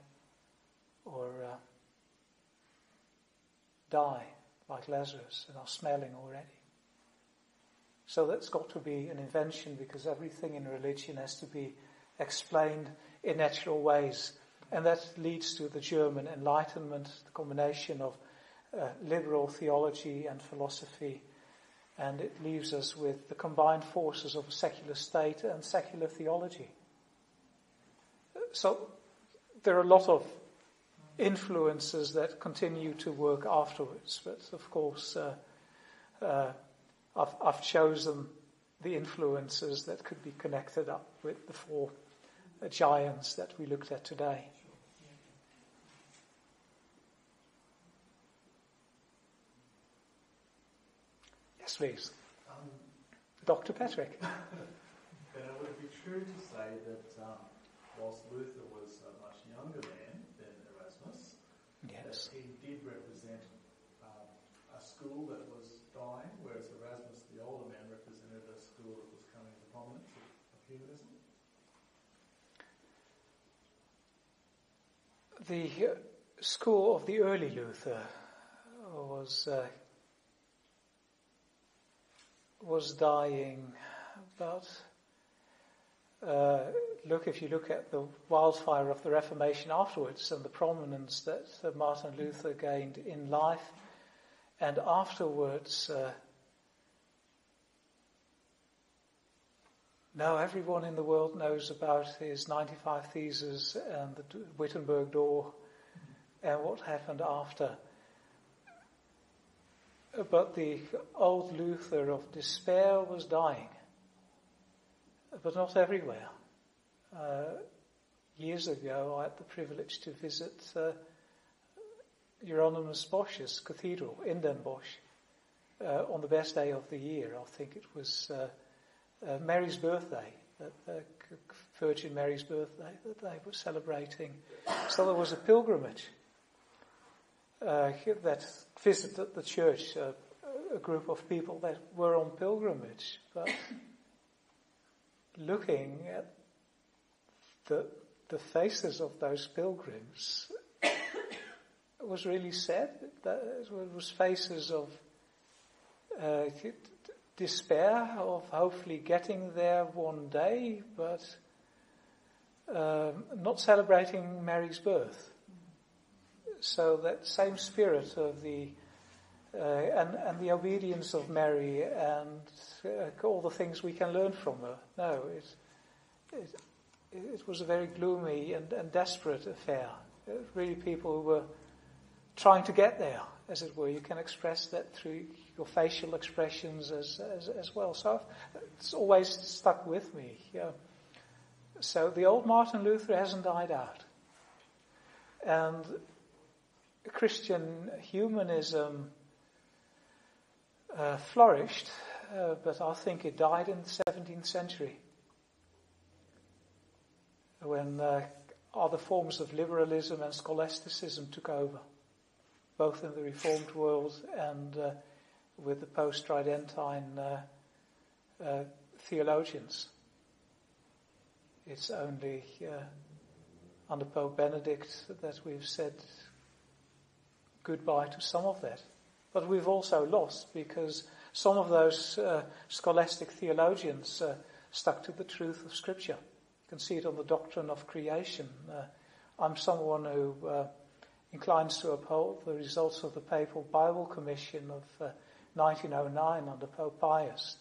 Speaker 1: or uh, die like Lazarus and are smelling already. So that's got to be an invention because everything in religion has to be explained in natural ways. And that leads to the German Enlightenment, the combination of uh, liberal theology and philosophy. And it leaves us with the combined forces of a secular state and secular theology. So there are a lot of influences that continue to work afterwards, but of course, uh, uh, I've, I've chosen the influences that could be connected up with the four uh, giants that we looked at today. Yes, please.
Speaker 6: Um,
Speaker 1: Dr. Patrick.
Speaker 6: but it would be true to say that um, whilst Luther was a much younger man than Erasmus,
Speaker 1: Yes.
Speaker 6: that he did represent um, a school that was dying, whereas Erasmus, the older man, represented a school that was coming to prominence of, of humanism.
Speaker 1: The uh, school of the early Luther was uh, was dying, but uh, look if you look at the wildfire of the Reformation afterwards and the prominence that uh, Martin Luther gained in life, and afterwards. Uh, now everyone in the world knows about his 95 Theses and the Wittenberg door and what happened after. But the old Luther of despair was dying, but not everywhere. Uh, years ago, I had the privilege to visit uh, Hieronymus Bosch's cathedral in Den Bosch uh, on the best day of the year. I think it was uh, uh, Mary's birthday, uh, Virgin Mary's birthday that they were celebrating. So there was a pilgrimage uh, that visited the church, a group of people that were on pilgrimage, but looking at the, the faces of those pilgrims it was really sad. It was faces of uh, despair of hopefully getting there one day, but um, not celebrating Mary's birth. So that same spirit of the uh, and and the obedience of Mary and uh, all the things we can learn from her. No, it it, it was a very gloomy and, and desperate affair. Uh, really, people who were trying to get there, as it were. You can express that through your facial expressions as, as, as well. So it's always stuck with me. Yeah. So the old Martin Luther hasn't died out. And Christian humanism uh, flourished, uh, but I think it died in the 17th century when uh, other forms of liberalism and scholasticism took over both in the Reformed world and uh, with the post-Tridentine uh, uh, theologians. It's only under Pope Benedict that we've said goodbye to some of that. But we've also lost because some of those uh, scholastic theologians uh, stuck to the truth of Scripture. You can see it on the doctrine of creation. I'm someone who inclines to uphold the results of the Papal Bible Commission of uh, 1909 under Pope Pius.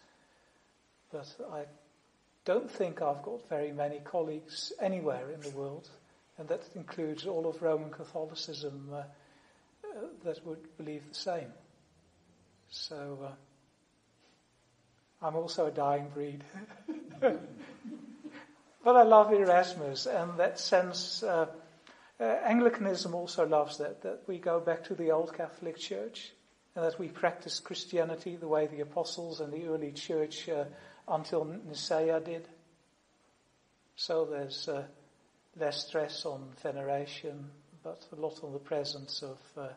Speaker 1: But I don't think I've got very many colleagues anywhere in the world, and that includes all of Roman Catholicism, uh, uh, that would believe the same. So uh, I'm also a dying breed. but I love Erasmus and that sense uh, uh, Anglicanism also loves that, that we go back to the old Catholic Church and that we practice Christianity the way the apostles and the early church uh, until Nicaea did. So there's uh, less stress on veneration, but a lot on the presence of uh,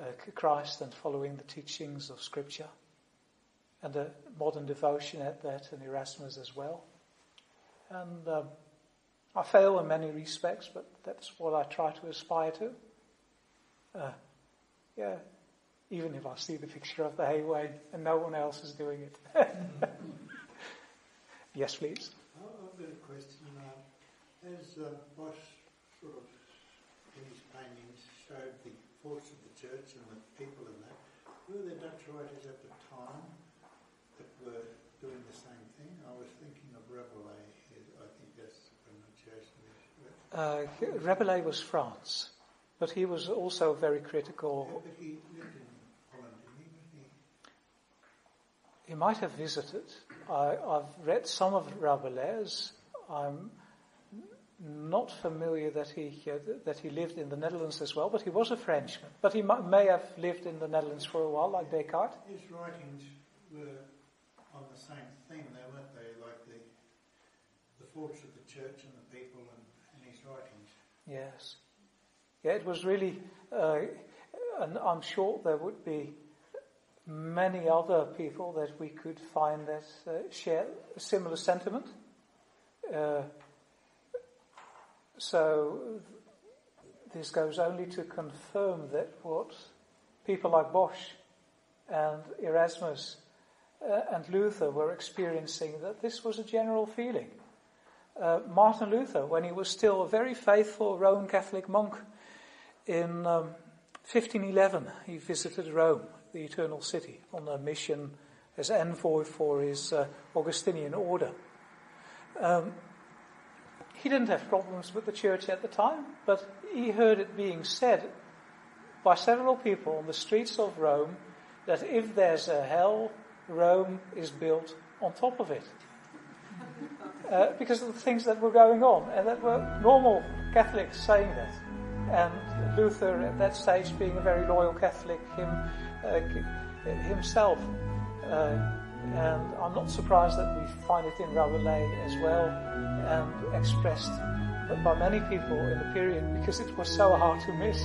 Speaker 1: uh, Christ and following the teachings of Scripture. And a modern devotion at that, and Erasmus as well. And um, I fail in many respects, but that's what I try to aspire to. Uh, yeah, even if I see the picture of the Haywain and no one else is doing it. yes, please.
Speaker 7: I've got a question. Uh, as uh, Bosch sort of in his paintings showed the forts of the church and the people in that, Who were there Dutch writers at the time that were doing the same thing? I was thinking of Rabelais. I think that's the pronunciation.
Speaker 1: Uh, Rabelais was France, but he was also very critical.
Speaker 7: Yeah, but he lived in Holland, didn't he? he?
Speaker 1: He might have visited. I, have read some of Rabelais. I'm not familiar that he uh, that he lived in the Netherlands as well, but he was a Frenchman. But he m- may have lived in the Netherlands for a while, like Descartes.
Speaker 7: His writings were on the same theme, they weren't they? Like the the forts of the church and the people and, and his writings.
Speaker 1: Yes. Yeah, it was really, uh, and I'm sure there would be many other people that we could find that uh, share a similar sentiment. So this goes only to confirm that what people like Bosch and Erasmus uh, and Luther were experiencing, that this was a general feeling. Uh, Martin Luther, when he was still a very faithful Roman Catholic monk in um, 1511, he visited Rome, the Eternal City, on a mission as envoy for his uh, Augustinian order. Um, he didn't have problems with the church at the time, but he heard it being said by several people on the streets of Rome that if there's a hell, Rome is built on top of it. Uh, because of the things that were going on, and that were normal Catholics saying that. And Luther, at that stage, being a very loyal Catholic him, uh, himself. Uh, and I'm not surprised that we find it in Rabelais as well, and expressed by many people in the period because it was so hard to miss.